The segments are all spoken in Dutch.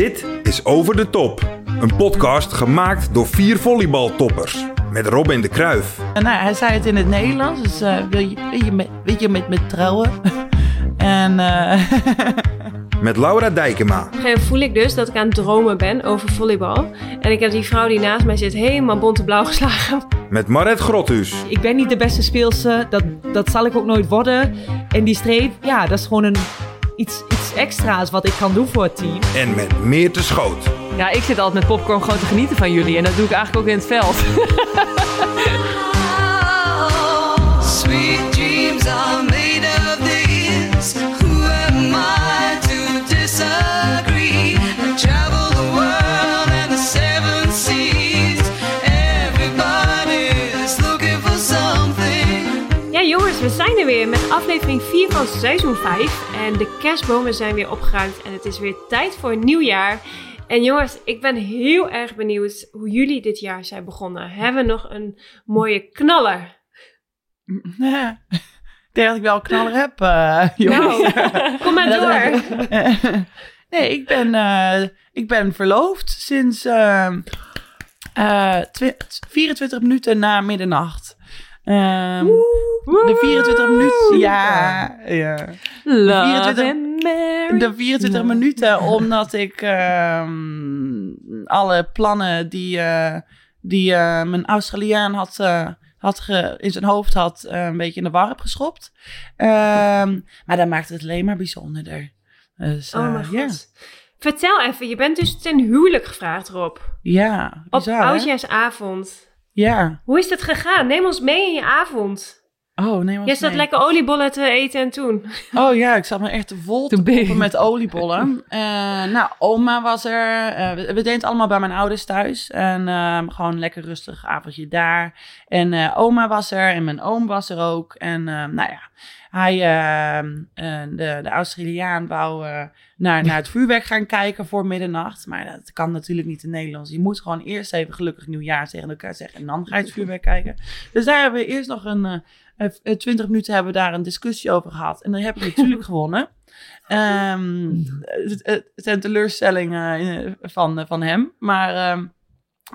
Dit is Over de Top. Een podcast gemaakt door vier volleybaltoppers. Met Robin de Kruif. En nou, hij zei het in het Nederlands, dus eh, wil, je, wil, je met, je met me trouwen? en eh, Met Laura Dijkema. Voel ik dus dat ik aan het dromen ben over volleybal. En ik heb die vrouw die naast mij zit helemaal bonteblauw geslagen. Met Maret Grothuus. Ik ben niet de beste speelse, dat, dat zal ik ook nooit worden. En die streep, ja, dat is gewoon een, iets, iets extra's wat ik kan doen voor het team. En met Meerte Schoot. Ja, ik zit altijd met popcorn gewoon te genieten van jullie. En dat doe ik eigenlijk ook in het veld. Sweet dreams are zijn er weer met aflevering 4 van seizoen 5. En de kerstbomen zijn weer opgeruimd en het is weer tijd voor een nieuw jaar. En jongens, ik ben heel erg benieuwd hoe jullie dit jaar zijn begonnen. Hebben we nog een mooie knaller? ja, ik denk dat ik wel een knaller heb, eh jongens. Nou, kom maar door. nee, ik ben, eh, ik ben verloofd sinds ehm, eh, 24 minuten na middernacht. Ehm, de 24 minuten, ja, ja. Love 24 and marry. De 24 minuten, omdat ik ehm, alle plannen die, eh, die eh, mijn Australiaan had, eh, had ge- in zijn hoofd had, een beetje in de war heb geschopt. Ehm, maar dat maakt het alleen maar bijzonderder. Dus, Oh mijn ja. god. Vertel even, je bent dus ten huwelijk gevraagd, Rob. Ja, Op bizar, hè? oudjaarsavond. Ja. Hoe is het gegaan? Neem ons mee in je avond. Oh, nee, Jij zat lekker oliebollen te eten en toen. Oh ja, ik zat me echt vol te je- proppen met oliebollen. Eh, nou, oma was er. Eh, we, we deden het allemaal bij mijn ouders thuis. En ehm, gewoon een lekker rustig avondje daar. En eh, oma was er en mijn oom was er ook. En ehm, nou ja, hij, ehm, eh, de, de Australiaan wou eh, naar, naar het vuurwerk gaan kijken voor middernacht. Maar dat kan natuurlijk niet in Nederlands. Je moet gewoon eerst even gelukkig nieuwjaar tegen elkaar zeggen. En dan ga je het vuurwerk kijken. Dus daar hebben we eerst nog een... eh, eh, 20 minuten hebben we daar een discussie over gehad. En dan heb ik natuurlijk gewonnen. Ehm het, het, het een teleurstelling eh, van, van hem. Maar ehm,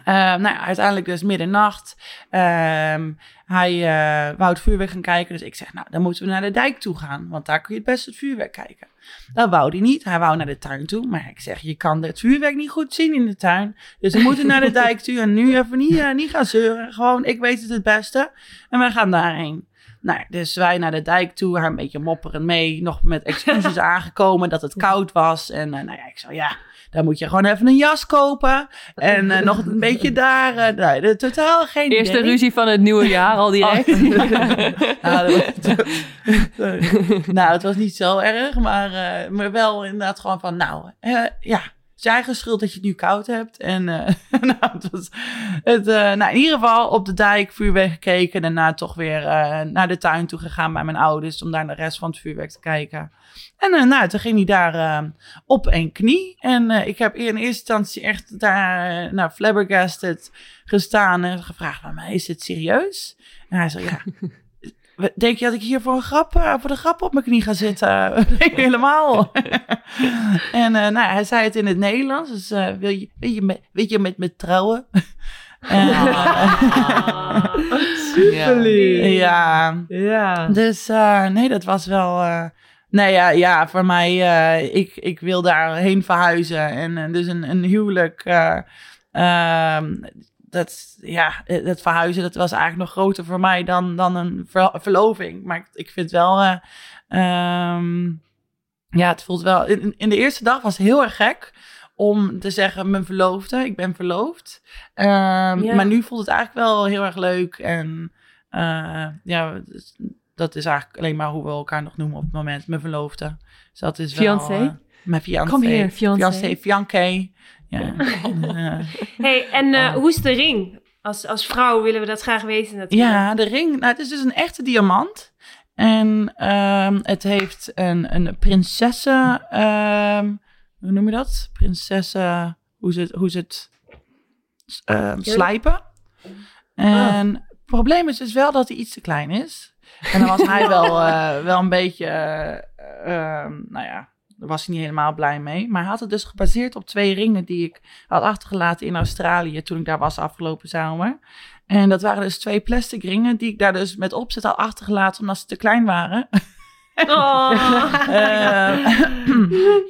eh, nou ja, uiteindelijk dus middernacht. Ehm, hij eh, wou het vuurwerk gaan kijken. Dus ik zeg, nou, dan moeten we naar de dijk toe gaan. Want daar kun je het best het vuurwerk kijken. Dat wou hij niet. Hij wou naar de tuin toe. Maar ik zeg, je kan het vuurwerk niet goed zien in de tuin. Dus we moeten naar de dijk toe. En nu even niet, eh, niet gaan zeuren. Gewoon, ik weet het het beste. En we gaan daarheen. Nou, dus wij naar de dijk toe, haar een beetje mopperend mee. Nog met excuses aangekomen dat het koud was. En eh, nou ja, ik zei, ja, dan moet je gewoon even een jas kopen. En eh, nog een beetje daar. de, totaal geen Eerste idee. ruzie van het nieuwe jaar al direct. Oh, nou, was- nou, het was niet zo erg, maar, eh, maar wel inderdaad gewoon van, nou, ja, je eigen schuld dat je het nu koud hebt. En eh, nou, het was, het, eh, nou, in ieder geval op de dijk vuurwerk gekeken. Daarna toch weer eh, naar de tuin toe gegaan bij mijn ouders om daar de rest van het vuurwerk te kijken. En nou, toen ging hij daar op één knie. En ik heb in eerste instantie echt daar, nou, flabbergasted gestaan en gevraagd, maar is het serieus? En hij zei, ja, denk je dat ik hier voor, een grap, eh, voor de grap op mijn knie ga zitten? Helemaal. en eh, nou, hij zei het in het Nederlands, dus eh, wil, je, wil, je met, je met me trouwen? En, eh, Super lief. ja, Ja. dus nee, dat was wel. nee, ja, ja, voor mij, ik, ik wil daarheen verhuizen. En dus een, een huwelijk. eh, ehm, dat, ja, eh, dat verhuizen, dat was eigenlijk nog groter voor mij dan, dan een ver- verloving. Maar ik, ik vind wel. eh, ehm, ja, het voelt wel. In, in de eerste dag was het heel erg gek om te zeggen: mijn verloofde, ik ben verloofd. Ehm, Ja. Maar nu voelt het eigenlijk wel heel erg leuk. En eh, ja, dus dat is eigenlijk alleen maar hoe we elkaar nog noemen op het moment. Mijn verloofde. Dus dat is wel... Eh, mijn fiancé. Kom hier, fiancé. Fiancé, fiancé. Ja. Hey, en eh, Oh. hoe is de ring? Als, als vrouw willen we dat graag weten natuurlijk. ja, de ring. Nou, het is dus een echte diamant. En ehm, het heeft een, een prinsessen... ehm, hoe noem je dat? Prinsessen... Hoe ze het, hoe ze het ehm, slijpen. En het probleem is dus wel dat hij iets te klein is. En dan was hij wel, eh, wel een beetje... eh, ehm, nou ja, daar was hij niet helemaal blij mee. Maar hij had het dus gebaseerd op twee ringen die ik had achtergelaten in Australië toen ik daar was afgelopen zomer. En dat waren dus twee plastic ringen die ik daar dus met opzet had achtergelaten omdat ze te klein waren. Oh. Eh,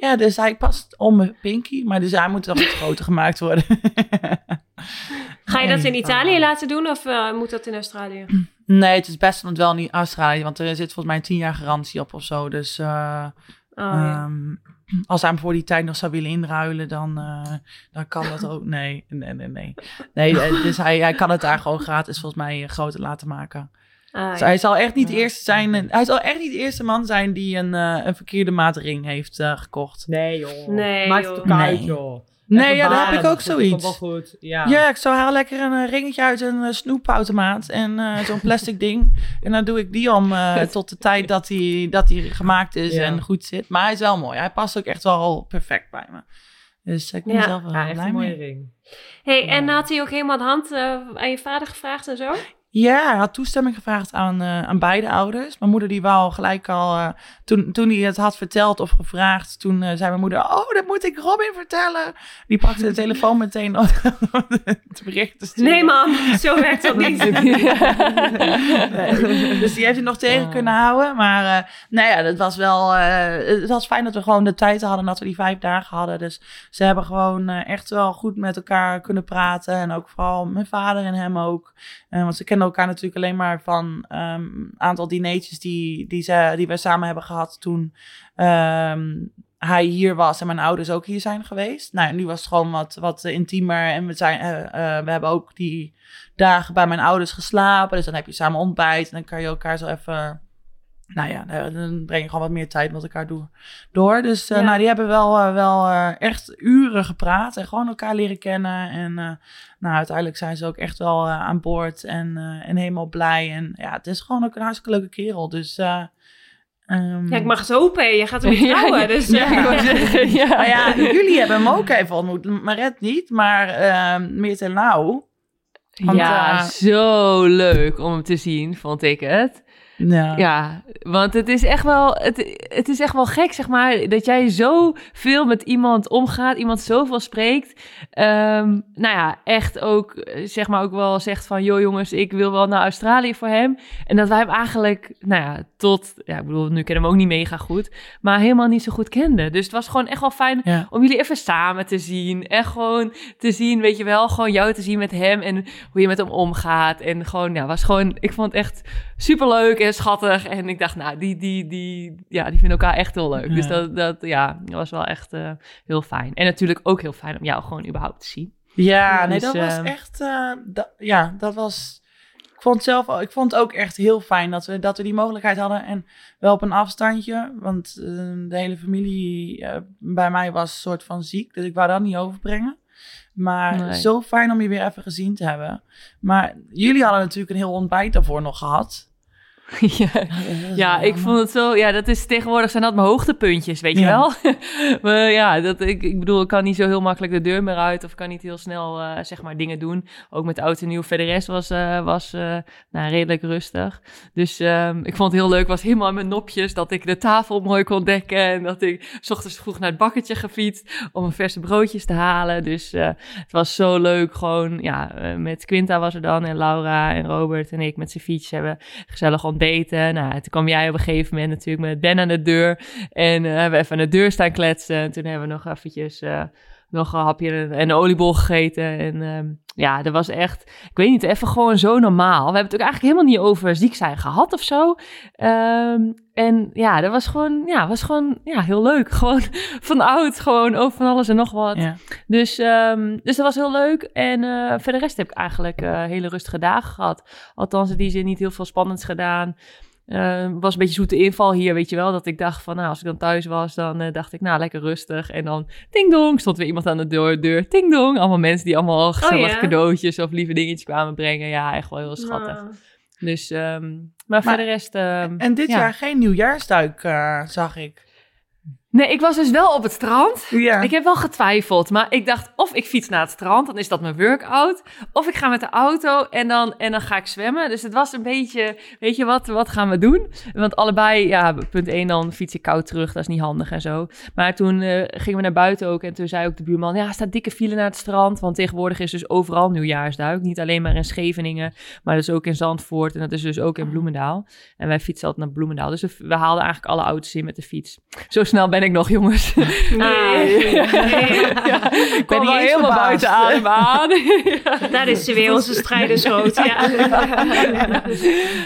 ja, dus hij past om mijn pinky, maar dus hij moet nog iets groter gemaakt worden. Ga je dat in. Italië laten doen of eh, moet dat in Australië? Nee, het is best wel niet Australië, want er zit volgens mij een tien jaar garantie op of zo. Dus eh, Oh, ja. ehm, als hij hem voor die tijd nog zou willen inruilen, dan, eh, dan kan dat ook. Nee, nee, nee, nee. nee eh, dus hij, hij kan het daar gewoon gratis volgens mij eh, groter laten maken. Ah, Dus ja. hij zal echt niet de eerste zijn. Hij zal echt niet de eerste man zijn die een, eh, een verkeerde maat ring heeft eh, gekocht. Nee, joh. Nee, Maakt joh. het ook uit, Nee. joh. Nee, ja, daar heb ik ook zoiets. wel goed. Ja. Ja, ik zou haal lekker een eh, ringetje uit een eh, snoepautomaat en eh, zo'n plastic ding. En dan doe ik die om tot de tijd dat hij dat hij gemaakt is Ja. en goed zit. Maar hij is wel mooi. Hij past ook echt wel perfect bij me. Dus ik ben Ja. zelf wel Ja, blij een mooie mee. ring. Hey, en had hij ook helemaal de hand aan je vader gevraagd en zo? Ja, hij had toestemming gevraagd aan, eh, aan beide ouders. Mijn moeder die wou gelijk al, eh, toen, toen hij het had verteld of gevraagd, toen eh, zei mijn moeder, oh, dat moet ik Robin vertellen. Die pakte de telefoon meteen het bericht te sturen. Nee man, zo werkt dat niet. Nee, dus die heeft het nog tegen Oh. kunnen houden. Maar uh, nou ja, het was wel. Uh, het was fijn dat we gewoon de tijd hadden dat we die vijf dagen hadden. Dus ze hebben gewoon uh, echt wel goed met elkaar kunnen praten. En ook vooral mijn vader en hem ook. Uh, want ze kennen elkaar natuurlijk alleen maar van een um, aantal dineetjes die, die, ze, die we samen hebben gehad toen. Um, hij hier was en mijn ouders ook hier zijn geweest. Nou, nu was het gewoon wat, wat intiemer. En we, zijn, uh, uh, we hebben ook die dagen bij mijn ouders geslapen. Dus dan heb je samen ontbijt. En dan kan je elkaar zo even... Nou ja, dan breng je gewoon wat meer tijd met elkaar door. door. Dus uh, ja. nou, die hebben wel, uh, wel uh, echt uren gepraat. En gewoon elkaar leren kennen. En nou, uiteindelijk zijn ze ook echt wel aan boord. En, en helemaal blij. En ja, het is gewoon ook een hartstikke leuke kerel. Dus... Um, ja, ik mag het hopen. Je gaat hem niet trouwen. ja, dus, ja, ja. ja. Nou ja, jullie hebben hem ook even ontmoet. Maret niet, maar uh, meer ten nauw. Want, ja, uh, zo leuk om hem te zien, vond ik het. Ja. ja, want het is echt wel, het, het is echt wel gek, zeg maar, dat jij zo veel met iemand omgaat, iemand zoveel spreekt. Um, nou ja, echt ook, zeg maar, ook wel zegt van, joh jongens, ik wil wel naar Australië voor hem. En dat wij hem eigenlijk, nou ja, tot, ja, ik bedoel, nu kennen we hem ook niet mega goed, maar helemaal niet zo goed kenden. Dus het was gewoon echt wel fijn ja. om jullie even samen te zien. En gewoon te zien, weet je wel, gewoon jou te zien met hem en hoe je met hem omgaat. En gewoon, ja, was gewoon, ik vond het echt superleuk en schattig. En ik dacht, nou, die, die, die, ja, die vinden elkaar echt heel leuk. Ja. Dus dat, dat, ja, dat was wel echt uh, heel fijn. En natuurlijk ook heel fijn om jou gewoon überhaupt te zien. Ja, nee, dus, dat was uh, echt, uh, dat, ja, dat was... Ik vond zelf, ik vond het ook echt heel fijn dat we, dat we die mogelijkheid hadden. En wel op een afstandje, want de hele familie bij mij was een soort van ziek. Dus ik wou dat niet overbrengen. Maar nee. zo fijn om je weer even gezien te hebben. Maar jullie hadden natuurlijk een heel ontbijt daarvoor nog gehad. ja, ja ik vond het zo. Ja, dat is tegenwoordig zijn dat mijn hoogtepuntjes, weet je Ja. wel. maar ja, dat, ik, ik bedoel, ik kan niet zo heel makkelijk de deur meer uit of kan niet heel snel eh, zeg maar dingen doen. Ook met oud en nieuw. Verder rest was, eh, was eh, nou, redelijk rustig. Dus ehm, ik vond het heel leuk. Was helemaal in mijn nopjes dat ik de tafel mooi kon dekken en dat ik s ochtends vroeg naar het bakketje gefietst om een verse broodjes te halen. Dus het was zo leuk. Gewoon ja, met Quinta was er dan en Laura en Robert en ik met z'n fiets hebben gezellig ontbeten. Nou, toen kwam jij op een gegeven moment natuurlijk met Ben aan de deur. En uh, hebben we even aan de deur staan kletsen. En toen hebben we nog eventjes uh, nog een hapje en een oliebol gegeten. En um, ja, dat was echt, ik weet niet, even gewoon zo normaal. We hebben het ook eigenlijk helemaal niet over ziek zijn gehad of zo. Um, en ja, dat was gewoon, ja, was gewoon ja, heel leuk. Gewoon van oud, gewoon over van alles en nog wat. Ja. Dus, um, dus dat was heel leuk. En uh, voor de rest heb ik eigenlijk uh, hele rustige dagen gehad. Althans, in die zin niet heel veel spannends gedaan. Uh, was een beetje zoete inval hier, weet je wel. Dat ik dacht van, nou, als ik dan thuis was, dan uh, dacht ik, nou, lekker rustig. En dan, ding dong, stond weer iemand aan de deur, deur ding dong. Allemaal mensen die allemaal gezellig oh, ja? cadeautjes of lieve dingetjes kwamen brengen. Ja, echt wel heel schattig. Oh. Dus, um, maar, maar voor de rest... Um, en dit ja. jaar geen nieuwjaarsduik, uh, zag ik. Nee, ik was dus wel op het strand. Ja. Ik heb wel getwijfeld, maar ik dacht of ik fiets naar het strand, dan is dat mijn workout. Of ik ga met de auto en dan, en dan ga ik zwemmen. Dus het was een beetje, weet je wat, wat gaan we doen? Want allebei, ja, punt 1, dan fiets ik koud terug. Dat is niet handig en zo. Maar toen eh, gingen we naar buiten ook. En toen zei ook de buurman, ja, er staat dikke file naar het strand. Want tegenwoordig is dus overal nieuwjaarsduik. Niet alleen maar in Scheveningen, maar dus ook in Zandvoort. En dat is dus ook in Bloemendaal. En wij fietsen altijd naar Bloemendaal. Dus we, we haalden eigenlijk alle auto's in met de fiets. Zo snel ben ik nog, jongens. Nee. ja, ik ben niet wel helemaal verbaasd. buiten adem aan. Daar is ze weer, onze strijdersrood. Ja.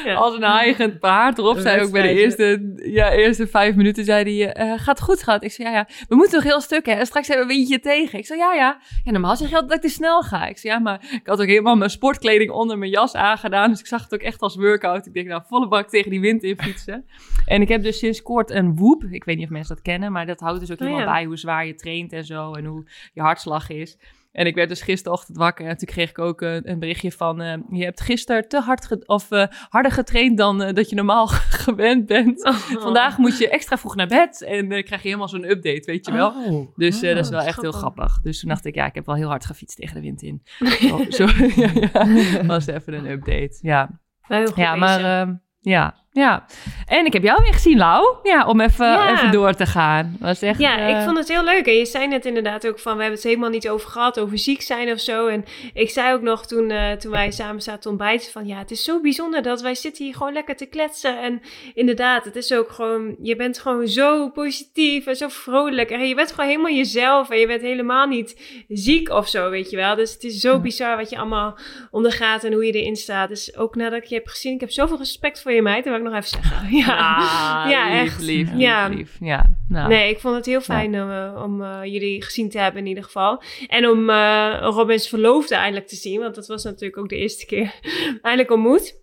Ja. Als een hijgend paard. Een zei ook bij de eerste, ja, eerste vijf minuten, zei hij, eh, gaat goed, schat? Ik zei, ja, ja, we moeten nog heel stuk, hè? En straks hebben we een windje tegen. Ik zei, ja, ja. Ja, normaal zeg je altijd dat ik te snel ga. Ik zei, ja, maar ik had ook helemaal mijn sportkleding onder mijn jas aangedaan. Dus ik zag het ook echt als workout. Ik denk, nou, volle bak tegen die wind in fietsen. En ik heb dus sinds kort een Whoop. Ik weet niet of mensen dat kennen, maar dat houdt dus ook Oh, helemaal ja. bij hoe zwaar je traint en zo. En hoe je hartslag is. En ik werd dus gisterochtend wakker en toen kreeg ik ook een, een berichtje van... eh, je hebt gisteren te hard ge- of eh, harder getraind dan eh, dat je normaal gewend bent. Oh. Vandaag moet je extra vroeg naar bed en eh, krijg je helemaal zo'n update, weet je wel. Oh. Dus eh, dat is wel dat is echt heel grappig. Dus toen dacht ik, ja, ik heb wel heel hard gefietst tegen de wind in. Oh, zo, ja, ja. was even een update, ja. Wel heel goed Ja, maar ehm, ja, ja. En ik heb jou weer gezien, Lau. Ja, om even, Ja. even door te gaan. Was echt, Ja, eh, ik vond het heel leuk. En je zei net inderdaad ook van, we hebben het helemaal niet over gehad, over ziek zijn of zo. En ik zei ook nog toen, eh, toen wij samen zaten te ontbijten van, ja, het is zo bijzonder dat wij zitten hier gewoon lekker te kletsen. En inderdaad, het is ook gewoon, je bent gewoon zo positief en zo vrolijk. En je bent gewoon helemaal jezelf en je bent helemaal niet ziek of zo, weet je wel. Dus het is zo bizar wat je allemaal ondergaat en hoe je erin staat. Dus ook nadat ik je heb gezien, ik heb zoveel respect voor je meid, dat wil ik nog even zeggen. Ja, Ah, Ja, lief, echt. Lief, lief, Ja. lief. Ja, nou. Nee, ik vond het heel fijn eh, om eh, jullie gezien te hebben in ieder geval. En om eh Robins verloofde eindelijk te zien, want dat was natuurlijk ook de eerste keer eindelijk ontmoet.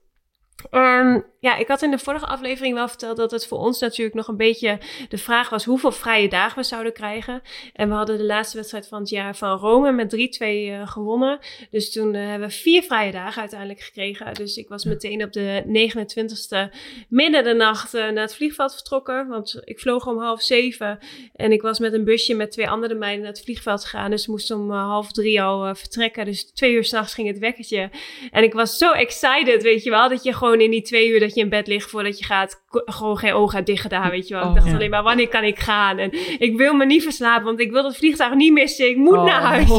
Ehm, ja, ik had in de vorige aflevering wel verteld dat het voor ons natuurlijk nog een beetje de vraag was hoeveel vrije dagen we zouden krijgen. En we hadden de laatste wedstrijd van het jaar van Rome met 3-2 eh, gewonnen. Dus toen eh, hebben we vier vrije dagen uiteindelijk gekregen. Dus ik was meteen op de 29e midden de nacht eh, naar het vliegveld vertrokken. Want ik vloog om half zeven. En ik was met een busje met twee andere meiden naar het vliegveld gegaan. Dus ik moest om half drie al vertrekken. Dus twee uur s'nachts ging het wekkertje. En ik was zo excited, weet je wel. Dat je gewoon in die twee uur dat je in bed ligt voordat je gaat, gewoon geen ogen hebt dicht gedaan, weet je wel. ik Oh, dacht ja. alleen maar, wanneer kan ik gaan? En ik wil me niet verslapen, want ik wil dat vliegtuig niet missen. Ik moet naar huis.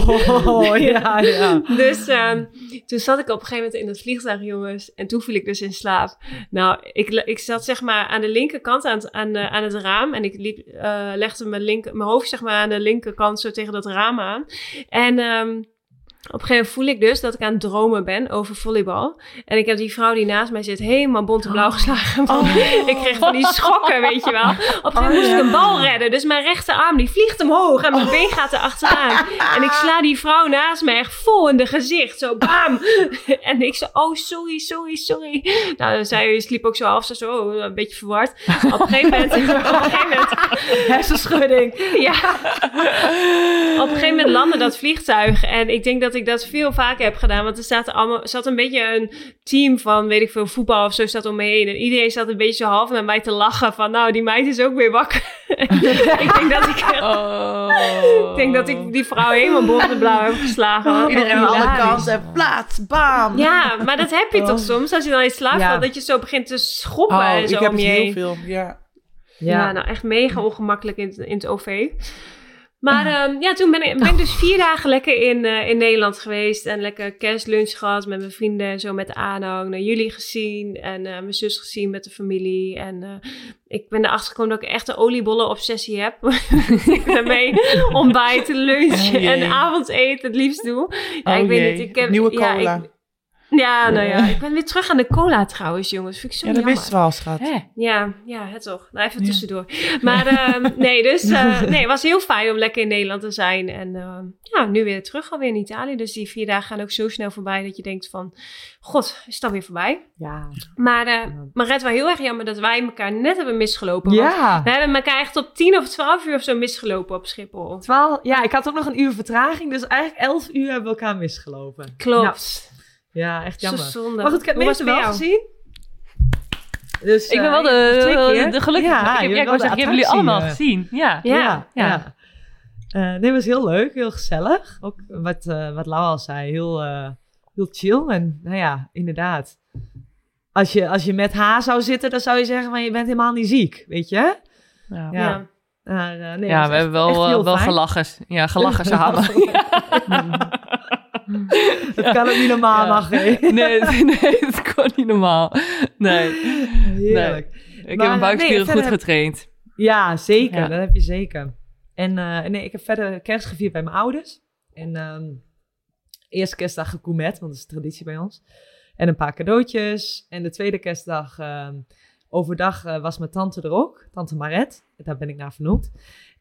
Oh, ja, ja. Dus ehm, toen zat ik op een gegeven moment in het vliegtuig, jongens. En toen viel ik dus in slaap. Nou, ik, ik zat zeg maar aan de linkerkant aan het, aan, de- aan het raam. En ik liep, eh, legde mijn, linker, mijn hoofd zeg maar aan de linkerkant zo tegen dat raam aan. En ehm, op een gegeven moment voel ik dus dat ik aan het dromen ben over volleybal. En ik heb die vrouw die naast mij zit helemaal bont en blauw geslagen. Ik kreeg van die schokken, weet je wel. Op een gegeven moment moest ik een bal redden. Dus mijn rechterarm die vliegt omhoog en mijn been gaat er achteraan. En ik sla die vrouw naast me echt vol in de gezicht. Zo bam. En ik zo, oh sorry, sorry, sorry. Nou, zij sliep ook zo half zo, zo een beetje verward. Op een gegeven moment, op een gegeven moment Hersenschudding. ja. Op een gegeven moment landde dat vliegtuig. En ik denk dat ik dat veel vaker heb gedaan. Want er zat, allemaal, zat een beetje een team van, weet ik veel, voetbal of zo zat om me heen. En iedereen zat een beetje zo half met mij te lachen. Van nou, die meid is ook weer wakker. ik denk dat ik... Oh. Ik denk dat ik die vrouw helemaal bont en blauw heb geslagen. Iedereen aan alle kanten. Plaats, bam. Ja, maar dat heb je toch soms als je dan in slaap Ja. valt, dat je zo begint te schoppen Oh, en zo ik heb om je heel heen. veel. Ja. Ja. nou echt mega ongemakkelijk in, het- in het OV. Maar ehm, ja, toen ben ik, ben ik dus vier dagen lekker in, eh, in Nederland geweest. En lekker kerstlunch gehad met mijn vrienden en zo met de aanhang. Naar jullie gezien en eh, mijn zus gezien met de familie. En eh, ik ben erachter gekomen dat ik echt een oliebollen-obsessie heb. ik ben mee ontbijten, lunch Oh en avondeten het liefst doe. Ja, Oh ik weet niet. Ik heb, Nieuwe ja, ik- ja, nou ja. Ik ben weer terug aan de cola trouwens, jongens. Vind ik zo Ja, dat jammer. wist we al, schat. Hè? Ja, ja, het toch. Nou, even tussendoor. Maar ehm, nee, dus eh, nee, het was heel fijn om lekker in Nederland te zijn. En ehm, ja, nu weer terug alweer in Italië. Dus die vier dagen gaan ook zo snel voorbij dat je denkt van... God, is dat weer voorbij? Ja. Maar, eh maar het was heel erg jammer dat wij elkaar net hebben misgelopen. Ja. we hebben elkaar echt op 10 of 12 uur of zo misgelopen op Schiphol. Twaalf, ja, ik had ook nog een uur vertraging, dus eigenlijk elf uur hebben we elkaar misgelopen. Klopt. Ja, echt Zo jammer. zonde. Maar goed, ik heb mensen het wel jou? gezien. Dus, Ik ben eh, wel de, de gelukkige. Ja, ik heb, ja, ik zeggen, jullie allemaal attractie, gezien. Ja. Ja. Ja. Eh, nee, het was heel leuk, heel gezellig. Ook wat, eh wat Lau al zei, heel, eh, heel chill. En nou ja, inderdaad. Als je, als je met haar zou zitten, dan zou je zeggen, maar je bent helemaal niet ziek, weet je? Ja, Ja. Ja. Maar, eh, nee, Ja, het we hebben wel, eh, wel gelachen. Ja, gelachen samen. Dat kan ook niet normaal, mag? Nee, nee, dat kon niet normaal. Nee, Heerlijk. ik Maar, heb mijn buikspieren nee, verder goed heb- getraind. Ja, zeker. Dat heb je zeker. En eh, nee, ik heb verder kerst gevierd bij mijn ouders. En ehm eerste kerstdag gekoemet, want dat is traditie bij ons. En een paar cadeautjes. En de tweede kerstdag ehm, overdag eh, was mijn tante er ook. Tante Maret. Daar ben ik naar vernoemd.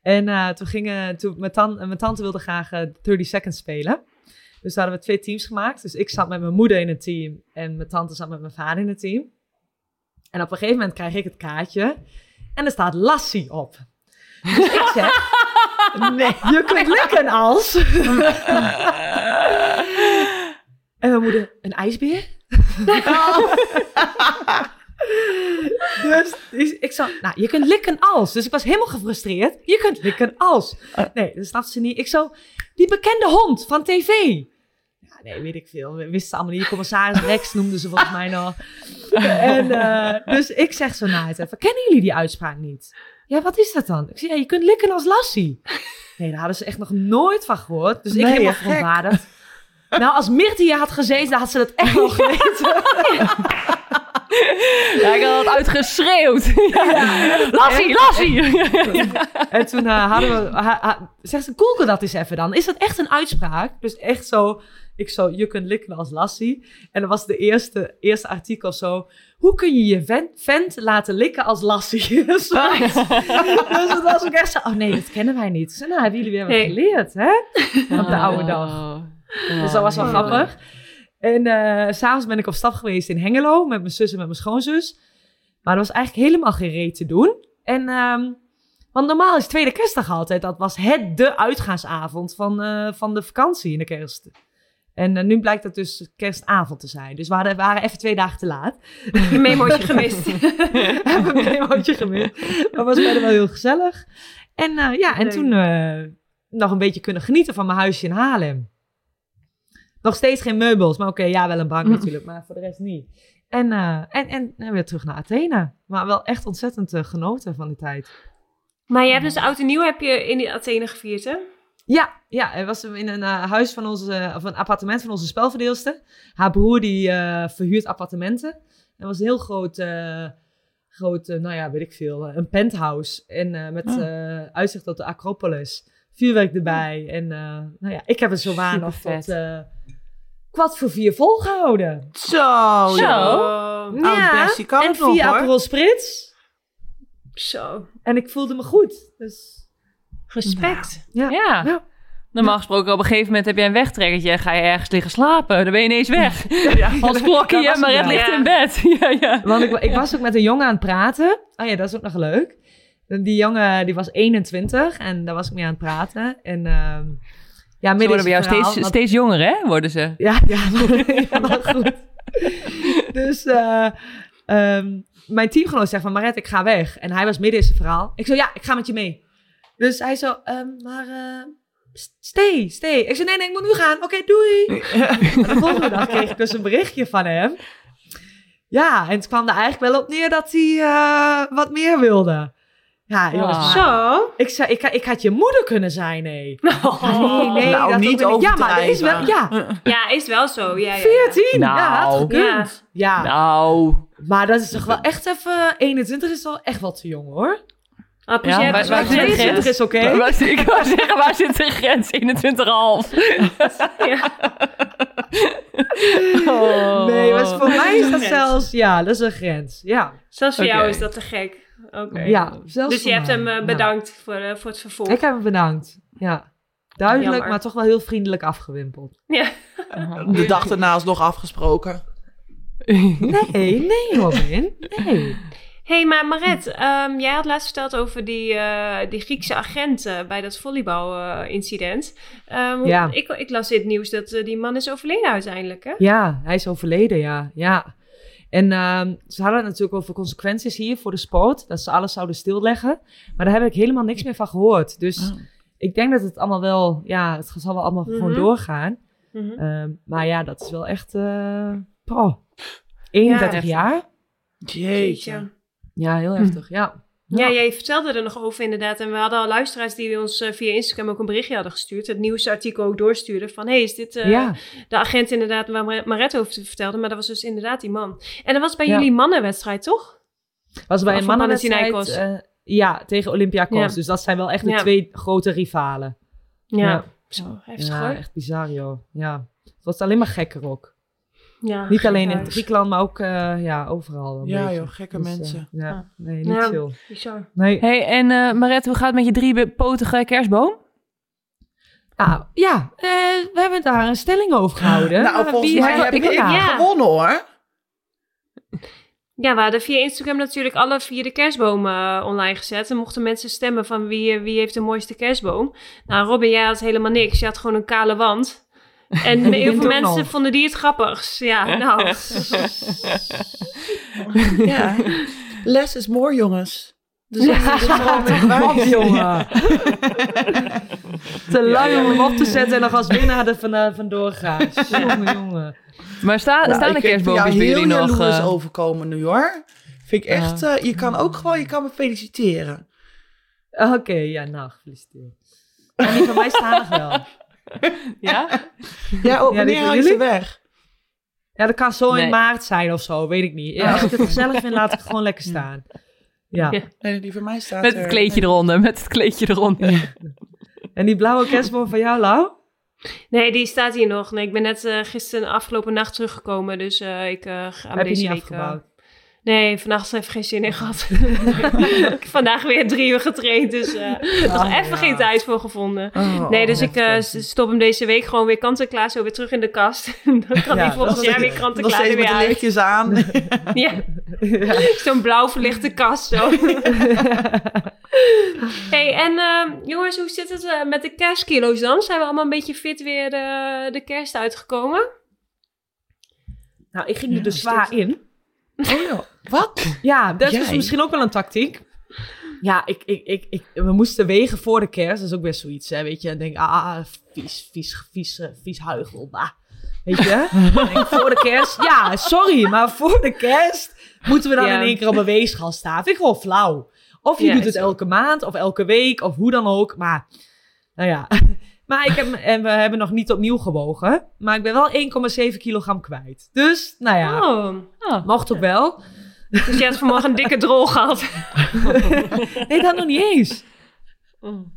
En eh, toen gingen, toen mijn, tan- mijn tante wilde graag eh, 30 Seconds spelen. Dus daar hadden we twee teams gemaakt. Dus ik zat met mijn moeder in het team. En mijn tante zat met mijn vader in het team. En op een gegeven moment krijg ik het kaartje. En er staat Lassie op. Dus ik zeg, nee, je kunt likken als. en mijn moeder, een ijsbeer? dus, dus ik zo, nou, je kunt likken als. Dus ik was helemaal gefrustreerd. Je kunt likken als. Nee, dat snapte ze niet. Ik zo, die bekende hond van tv. Nee, weet ik veel. We wisten allemaal niet. Commissaris Rex noemden ze volgens mij nog. En, eh, dus ik zeg zo na het even, kennen jullie die uitspraak niet? Ja, wat is dat dan? Ik zeg, ja, je kunt likken als lassie. Nee, daar hadden ze echt nog nooit van gehoord. Dus ik helemaal verontwaardigd. Nou, als Mirti hier had gezeten, dan had ze dat echt wel geweten. Ja, ik had het uitgeschreeuwd. Lassie, lassie. En toen eh, hadden we... Ha, ha, zegt ze, google dat eens even dan. Is dat echt een uitspraak? Dus echt zo... Ik zo, je kunt likken als lassie. En dan was de eerste, eerste artikel zo... Hoe kun je je vent, vent laten likken als lassie? Dus dat was ook echt zo... Oh nee, dat kennen wij niet. Zei, nou, hebben jullie weer wat geleerd, hè? Op de oude dag. Oh. Dus dat was wel Oh. grappig. En s s'avonds ben ik op stap geweest in Hengelo met mijn zus en met mijn schoonzus. Maar er was eigenlijk helemaal geen reet te doen. En, ehm, want normaal is tweede kerstdag altijd, dat was het de uitgaansavond van, eh, van de vakantie in de kerst. En eh, nu blijkt dat dus kerstavond te zijn. Dus we hadden- waren even twee dagen te laat. Je memootje gemist. Hebben een memootje gemist. Maar was verder wel heel gezellig. En ja, en Leuk. toen nog een beetje kunnen genieten van mijn huisje in Haarlem. Nog steeds geen meubels, maar oké, ja, wel een bank natuurlijk, maar voor de rest niet. En, eh, en, en, en weer terug naar Athene. Maar wel echt ontzettend eh, genoten van die tijd. Maar je hebt dus oud en nieuw heb je in Athene gevierd, hè? Ja, ja, er was in een eh, huis van onze, of een appartement van onze spelverdeelster. Haar broer die eh, verhuurt appartementen. Er was een heel groot, eh, groot eh, nou ja, weet ik veel, eh, een penthouse. En eh, met Ah. eh, uitzicht op de Acropolis. Vuurwerk erbij. En eh, nou ja, ik heb het zo waar nog tot eh, kwart voor vier volgehouden. Zo. Zo. Oh, Nou, Bessie kan en het nog, vier hoor. Aperol Spritz. zo. En ik voelde me goed. Dus Respect. ja. Ja. Ja. Normaal gesproken, op een gegeven moment heb jij een wegtrekkertje en ga je ergens liggen slapen. Dan ben je ineens weg. Als klokje, ja, maar het ligt Ja. in bed. Ja, ja. Want ik, ik was ook met een jongen aan het praten. Oh ja, dat is ook nog leuk. Die jongen die was 21 en daar was ik mee aan het praten. En ehm ja, Ze worden bij jou verhaal, steeds, want- steeds jonger, hè? Worden ze. Ja, ja, ja, maar goed. Dus eh, ehm, mijn teamgenoot zegt van Maret, ik ga weg. En hij was midden in zijn verhaal. Ik zo, ja, ik ga met je mee. Dus hij zo, ehm, maar eh, st- stay, stay. Ik zei, nee, nee, ik moet nu gaan. Oké, doei. en de volgende dag kreeg ik dus een berichtje van hem. Ja, en het kwam er eigenlijk wel op neer dat hij eh, wat meer wilde. Ja, jongens, Zo. ik, zei, ik, ik had je moeder kunnen zijn, nee. Nee, nee, Nou, dat niet ook Ja, maar dat is wel, ja, Ja, is wel zo. Ja, ja, ja. 14. Nou. ja, had gekund. Ja, Nou, maar dat is toch wel echt even... 21 is wel echt wel te jong, hoor. Ah, Ja, waar- waar zit de grens? 22 is oké. Ik wou zeggen, waar zit de grens? 21,5. Ja. Oh. Nee, maar voor mij is dat zelfs... Ja, dat is een grens. Ja, Zelfs voor jou is dat te gek. Oké. ja zelfs Dus je hebt hem eh, Ja. bedankt voor, eh, voor het vervolg. Ik heb hem bedankt. Ja. Duidelijk, Jammer. maar toch wel heel vriendelijk afgewimpeld. Ja. De dag daarna is nog afgesproken. Nee, nee, Robin. Nee. hey, maar Maret, ehm, jij had laatst verteld over die, eh, die Griekse agent eh, bij dat volleybalincident. Ehm Ja. ik, ik las in het nieuws dat die man is overleden uiteindelijk, hè? Ja, hij is overleden, ja. ja. En ehm, ze hadden het natuurlijk over consequenties hier voor de sport. Dat ze alles zouden stilleggen. Maar daar heb ik helemaal niks meer van gehoord. Dus ik denk dat het allemaal wel, ja, het zal wel allemaal gewoon Mhm. doorgaan. Mhm. Ehm, maar ja, dat is wel echt, eh pro. 31 Ja. jaar. Jeetje. Ja, heel heftig, ja. Ja, jij vertelde er nog over inderdaad. En we hadden al luisteraars die ons eh, via Instagram ook een berichtje hadden gestuurd. Het nieuwsartikel ook doorstuurden. Van, hey, is dit eh, ja. de agent inderdaad waar Mar- Maret over vertelde? Maar dat was dus inderdaad die man. En dat was bij Ja. jullie mannenwedstrijd, toch? Was bij Of een mannenwedstrijd, eh, ja, tegen Olympiakos. Dus dat zijn wel echt de twee grote rivalen. Ja. Ja. Zo, heftig hoor. echt bizar, joh. Ja. Het was alleen maar gekker ook. Ja, Niet alleen in gekhuis. Griekenland, maar ook eh, ja, overal. een Ja, beetje. joh, gekke Dus, eh, mensen. ja, nee, niet Ja. Bizar. Nee. Hey, en eh Maret, hoe gaat het met je driepotige kerstboom? Ah, ja, eh, we hebben daar een stelling over gehouden. Nou, Maar volgens wie- mij heb ik- ik ja. gewonnen hoor. Ja, we hadden via Instagram natuurlijk alle vier de kerstbomen online gezet. En mochten mensen stemmen van wie, wie heeft de mooiste kerstboom. Nou, Robin, jij had helemaal niks. Je had gewoon een kale wand. En heel veel mensen nog. vonden die het grappigst. Ja, nou. Ja. Less is more, jongens. Dus Ja, dat is gewoon weer kom op, wijs. jongen. Te lang om hem op te zetten en nog als winnaar er van, eh, vandoor gaan. Jongen, jongen. Maar sta, Nou, staan de ik kerstboompjes bij heel jullie nog? jaloers eh? overkomen nu hoor. Vind ik echt, eh, je kan ook gewoon, je kan me feliciteren. Oké, ja, nou, gefeliciteerd. En die van mij staan nog wel. ja? Ja, oh, wanneer haal je ze weg? Ja, dat kan zo Nee. in maart zijn of zo, weet ik niet. Ja, als ik het gezellig vind, laat ik het gewoon lekker staan. Ja. Ja. Nee, die van mij staat Met er- het kleedje eronder, met het kleedje eronder. En die blauwe kerstboom van jou, Lau? Nee, die staat hier nog. Nee, ik ben net eh, gisteren afgelopen nacht teruggekomen. Dus eh, ik eh, ga hem Heb je deze niet week... afgebouwd? Nee, vannacht even geen zin in gehad. ik heb vandaag weer drie uur getraind. Dus eh nog Oh, even ja. geen tijd voor gevonden. Oh, Nee, dus ik eh, stop hem deze week gewoon weer kant en klaar, zo weer terug in de kast. Dan kan Ja, hij volgend dat jaar weer kant en nog klaar er steeds weer met de uit. lichtjes aan. Ja, Ja. zo'n blauw verlichte kast zo. hey, en eh, jongens, hoe zit het eh, met de kerstkilo's dan? Zijn we allemaal een beetje fit weer de, de kerst uitgekomen? Nou, ik ging er Ja, dus zwaar in. Oh ja, wat? Ja, dat is Jij? misschien ook wel een tactiek. Ja, ik, ik, ik, ik, we moesten wegen voor de kerst. Dat is ook best zoiets, hè, weet je. En denk, ah, vies, vies, vies, eh, vies huigel, bah. Weet je? Denk, voor de kerst, ja, sorry, maar voor de kerst moeten we dan Ja. in één keer op een weegschaal staan. Vind ik gewoon flauw. Of je Ja, doet het elke maand, of elke week, of hoe dan ook. Maar, nou ja. Maar ik heb, en we hebben nog niet opnieuw gewogen. Maar ik ben wel 1,7 kilogram kwijt. Dus, nou ja, Oh, Oh. mocht ook wel. Dus je had vanmorgen een dikke drol gehad. Nee, dat nog niet eens. Mm.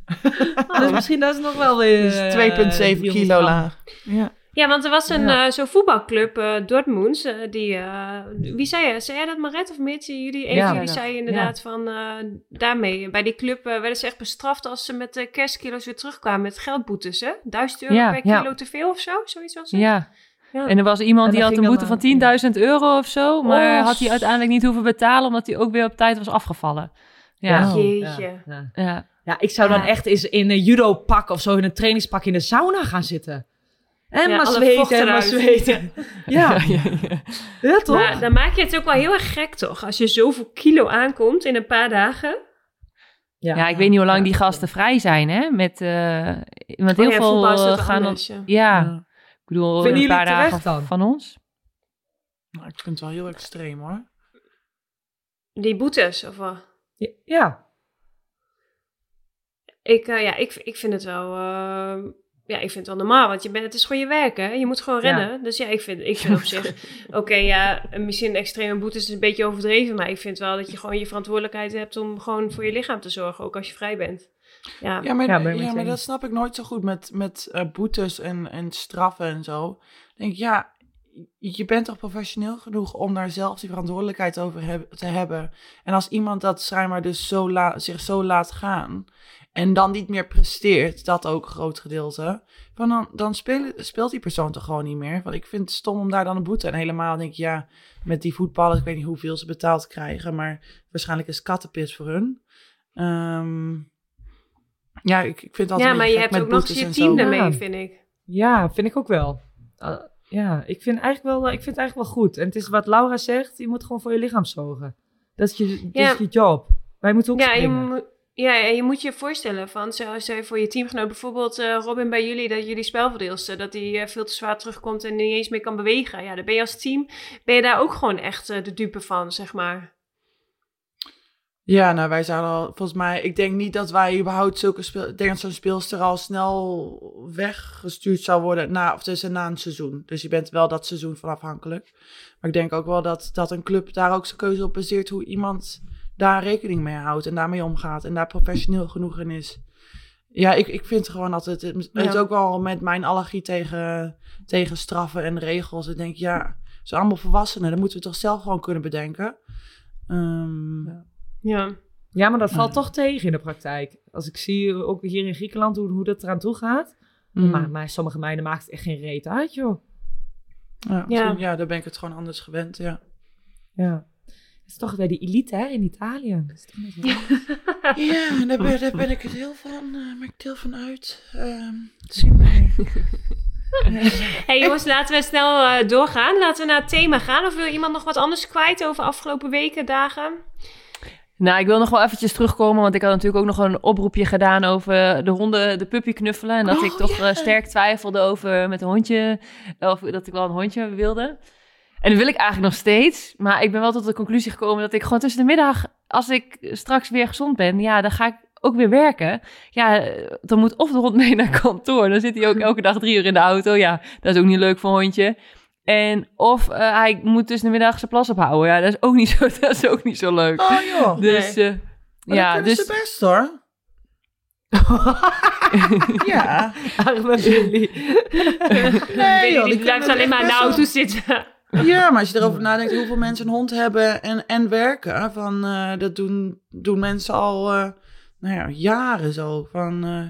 Dus misschien dat is nog wel weer... Dus eh, 2,7 300 kilo laag. Ja. Ja, want er was een Ja. eh, zo'n voetbalclub, eh Dortmund, eh, die... eh, wie zei je? Zei jij dat, Maret? Of Meertje? Jullie, een Ja. van jullie zei inderdaad van... eh, daarmee, bij die club eh, werden ze echt bestraft als ze met de kerstkilo's weer terugkwamen met geldboetes, hè? 1000 euro Ja, per ja. kilo te veel of zo? Zoiets was het? Ja. Ja. En er was iemand die had een boete van eh, 10.000 euro of zo. Maar Oh. had hij uiteindelijk niet hoeven betalen, omdat hij ook weer op tijd was afgevallen. Ja. Jeetje. Ja, ja. Ja. Ja, ik zou dan Ja. echt eens in een judo-pak of zo, in een trainingspak in de sauna gaan zitten. En Ja, maar zweten, en maar zweten. Ja, ja, ja. ja toch? Maar dan maak je het ook wel heel erg gek, toch? Als je zoveel kilo aankomt in een paar dagen. Ja, ik weet niet hoe lang Ja. die gasten vrij zijn, hè? Met, eh want heel Oh ja, veel eh, gaan anders, ja. Bedoel, Vinden een paar dagen dan? van ons. Nou, ik vind het wel heel extreem hoor. Die boetes, of wat? Ja, Ik, eh, ja, ik, ik vind het wel... eh, ja, ik vind het wel normaal, want je bent, het is gewoon je werk, hè? Je moet gewoon Ja. rennen. Dus ja, ik vind, ik vind op zich... Oké, ja, misschien extreme boetes is een beetje overdreven, maar ik vind wel dat je gewoon je verantwoordelijkheid hebt om gewoon voor je lichaam te zorgen, ook als je vrij bent. Ja, Ja, maar, Ja, maar dat snap ik nooit zo goed met, met eh, boetes en, en straffen en zo. Ik denk, ja, je bent toch professioneel genoeg om daar zelf die verantwoordelijkheid over heb- te hebben. En als iemand dat schijnbaar dus zo la- zich zo laat gaan en dan niet meer presteert, dat ook een groot gedeelte, van dan, dan speel- speelt die persoon toch gewoon niet meer. Want ik vind het stom om daar dan een boete. En helemaal denk ik, ja, met die voetballers, ik weet niet hoeveel ze betaald krijgen, maar waarschijnlijk is kattenpis voor hun. Ehm, ja, ik, ik vind het altijd ja een maar je hebt ook nog je team zo. daarmee, Ja. vind ik. ja, vind ik ook wel. Uh, ja, ik vind, eigenlijk wel, ik vind het eigenlijk wel goed. En het is wat Laura zegt, je moet gewoon voor je lichaam zorgen. Dat is je, dat is je job. Wij moeten ook Ja, je moet, Ja, en je moet je voorstellen van, zo- stel je voor je teamgenoot, bijvoorbeeld eh, Robin bij jullie, dat jullie spelverdeelster, dat die eh, veel te zwaar terugkomt en niet eens meer kan bewegen. Ja, dan ben je als team, ben je daar ook gewoon echt eh, de dupe van, zeg maar. Ja, nou wij zouden al, volgens mij, ik denk niet dat wij überhaupt zulke speel, ik denk dat zo'n speelster al snel weggestuurd zou worden na, of tussen na een seizoen. Dus je bent wel dat seizoen van afhankelijk. Maar ik denk ook wel dat, dat een club daar ook zijn keuze op baseert hoe iemand daar rekening mee houdt en daarmee omgaat en daar professioneel genoeg in is. Ja, ik, ik vind gewoon dat het, het is ook wel met mijn allergie tegen, tegen straffen en regels. Ik denk, ja, ze zijn allemaal volwassenen, dat moeten we toch zelf gewoon kunnen bedenken. Ehm, Ja. Ja, maar dat valt Ja. toch tegen in de praktijk. Als ik zie ook hier in Griekenland hoe, hoe dat eraan toe gaat. mm. Maar, maar sommige meiden maakt het echt geen reet uit, joh. Ja, Ja. ja. ja, daar ben ik het gewoon anders gewend, ja. Ja. Het is toch weer die elite, hè, in Italië. Dat is toch net wat- Ja, daar ben, daar ben ik het heel van, uh, maak ik deel van uit. Ehm zien wij. hey, jongens, laten we snel eh, doorgaan. Laten we naar het thema gaan. Of wil iemand nog wat anders kwijt over afgelopen weken, dagen? Nou, ik wil nog wel eventjes terugkomen, want ik had natuurlijk ook nog een oproepje gedaan over de honden, de puppy knuffelen. En dat Oh, ik toch eh, sterk twijfelde over met een hondje, of dat ik wel een hondje wilde. En dat wil ik eigenlijk nog steeds, maar ik ben wel tot de conclusie gekomen dat ik gewoon tussen de middag, als ik straks weer gezond ben, ja, dan ga ik ook weer werken. Ja, eh, dan moet of de hond mee naar kantoor, dan zit hij ook elke dag drie uur in de auto. Ja, dat is ook niet leuk voor een hondje. En of eh, hij moet tussen de middag zijn plas ophouden. Ja, dat is ook niet zo, dat is ook niet zo leuk. Oh joh, Dus eh, Maar ja, dat dus is best hoor. ja. Arme Billy. Nee, joh, die die blijft alleen maar in de auto zitten. Ja, maar als je erover nadenkt hoeveel mensen een hond hebben en, en werken, van, eh, dat doen, doen mensen al eh, nou ja, jaren zo. Van, eh,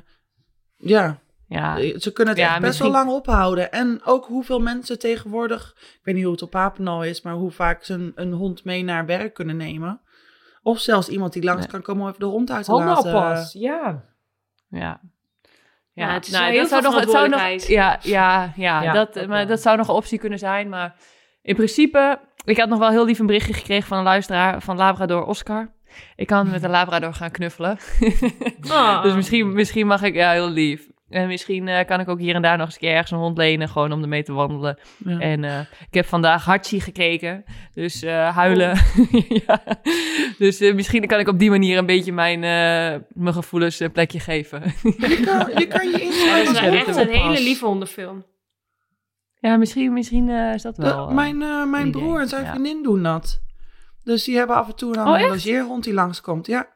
ja, ja, ze kunnen het Ja, echt best misschien- wel lang ophouden. En ook hoeveel mensen tegenwoordig, ik weet niet hoe het op Papendal is, maar hoe vaak ze een, een hond mee naar werk kunnen nemen. Of zelfs iemand die langs Nee. kan komen om even de hond uit te laten. Hondenoppas, ja. ja. Ja, het is nou, heel veel het zou nog, ja, ja, ja, Ja, dat, dat maar wel. dat zou nog een optie kunnen zijn. Maar in principe, ik had nog wel heel lief een berichtje gekregen van een luisteraar van Labrador Oscar. Ik kan met een Labrador gaan knuffelen. Oh. Dus misschien, misschien mag ik, ja, heel lief. En misschien eh, kan ik ook hier en daar nog eens een keer ergens een hond lenen, gewoon om ermee te wandelen. Ja. En eh, ik heb vandaag Hartje gekeken, dus eh, huilen. ja. Dus eh, misschien kan ik op die manier een beetje mijn, eh, mijn gevoelens een plekje geven. Je, kan, je kan je Dat inschrijven is als wel echt een hele lieve hondenfilm. ja, misschien, misschien eh, is dat wel... Dat- mijn eh, mijn idee, broer en zijn ja. vriendin doen dat. Dus die hebben af en toe dan Oh, een logeerhond die langskomt. Ja.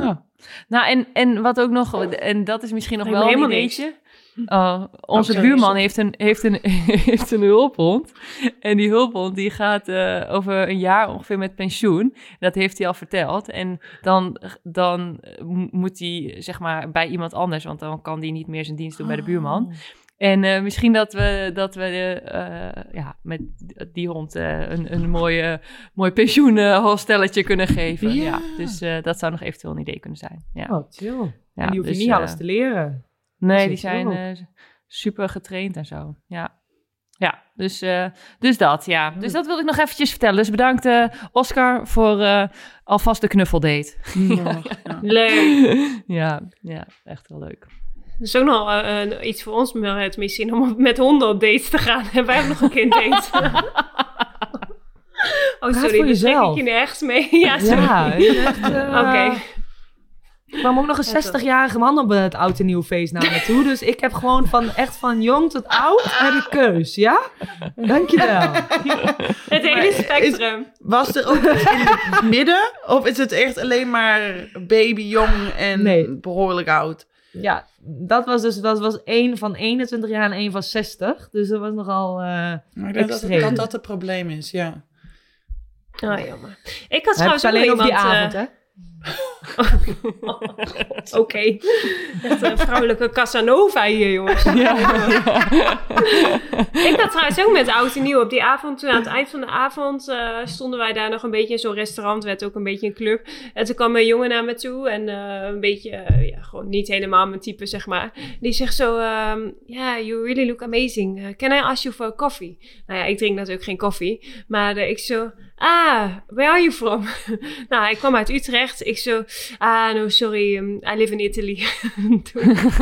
Ja. Nou, en, en wat ook nog, en dat is misschien nog wel een helemaal ideetje. Oh, onze buurman heeft een, heeft, een, heeft een hulphond. En die hulphond die gaat eh, over een jaar ongeveer met pensioen. Dat heeft hij al verteld. En dan, dan eh, mo- moet hij zeg maar bij iemand anders, want dan kan die niet meer zijn dienst doen bij de buurman. En eh, misschien dat we, dat we eh, ja, met die hond eh, een, een mooie, mooi pensioenhostelletje kunnen geven. Ja. Ja. Dus dat zou nog eventueel een idee kunnen zijn. Ja. Oh, chill. Ja, en die hoef je dus, niet alles te leren. Nee, die zijn super getraind en zo. Ja, ja dus, dus dat, ja. Dus dat wilde ik nog eventjes vertellen. Dus bedankt Oscar voor alvast de knuffeldate. Ja. Ja. Leuk. ja, ja, echt heel leuk. Dat is ook nog eh, iets voor ons met misschien om met honden op dates te gaan. En wij hebben nog een een date. oh, sorry, daar trek ik je nergens mee. ja, sorry. Ja, echt, eh, Oké. Er kwam ook nog een 60-jarige man op het oud en nieuw feest naar me toe. Dus ik heb gewoon van echt van jong tot oud heb ik keus, ja? Dankjewel. Het hele spectrum. Was er ook iets in het midden? Of is het echt alleen maar baby, jong en Nee. behoorlijk oud? Ja, dat was dus dat was één van 21 jaar en één van 60. Dus dat was nogal... eh Maar ik denk dat, Extreem. dat dat het probleem is, ja. Oh, jammer. Ik had trouwens het ook alleen over die avond, eh, hè? Oké. Echt een vrouwelijke Casanova hier, jongens. Ik had trouwens ook met oud en nieuw op die avond, toen aan het eind van de avond eh, stonden wij daar nog een beetje in zo'n restaurant, werd ook een beetje een club. En toen kwam een jongen naar me toe en eh, een beetje, eh, ja, gewoon niet helemaal mijn type, zeg maar. Die zegt zo, ehm, ja, you really look amazing. Can I ask you for a coffee? Nou ja, ik drink natuurlijk geen koffie, maar eh, ik zo, Ah, where are you from? nou, ik kwam uit Utrecht. Ik zo, ah, no, sorry, um, I live in Italy.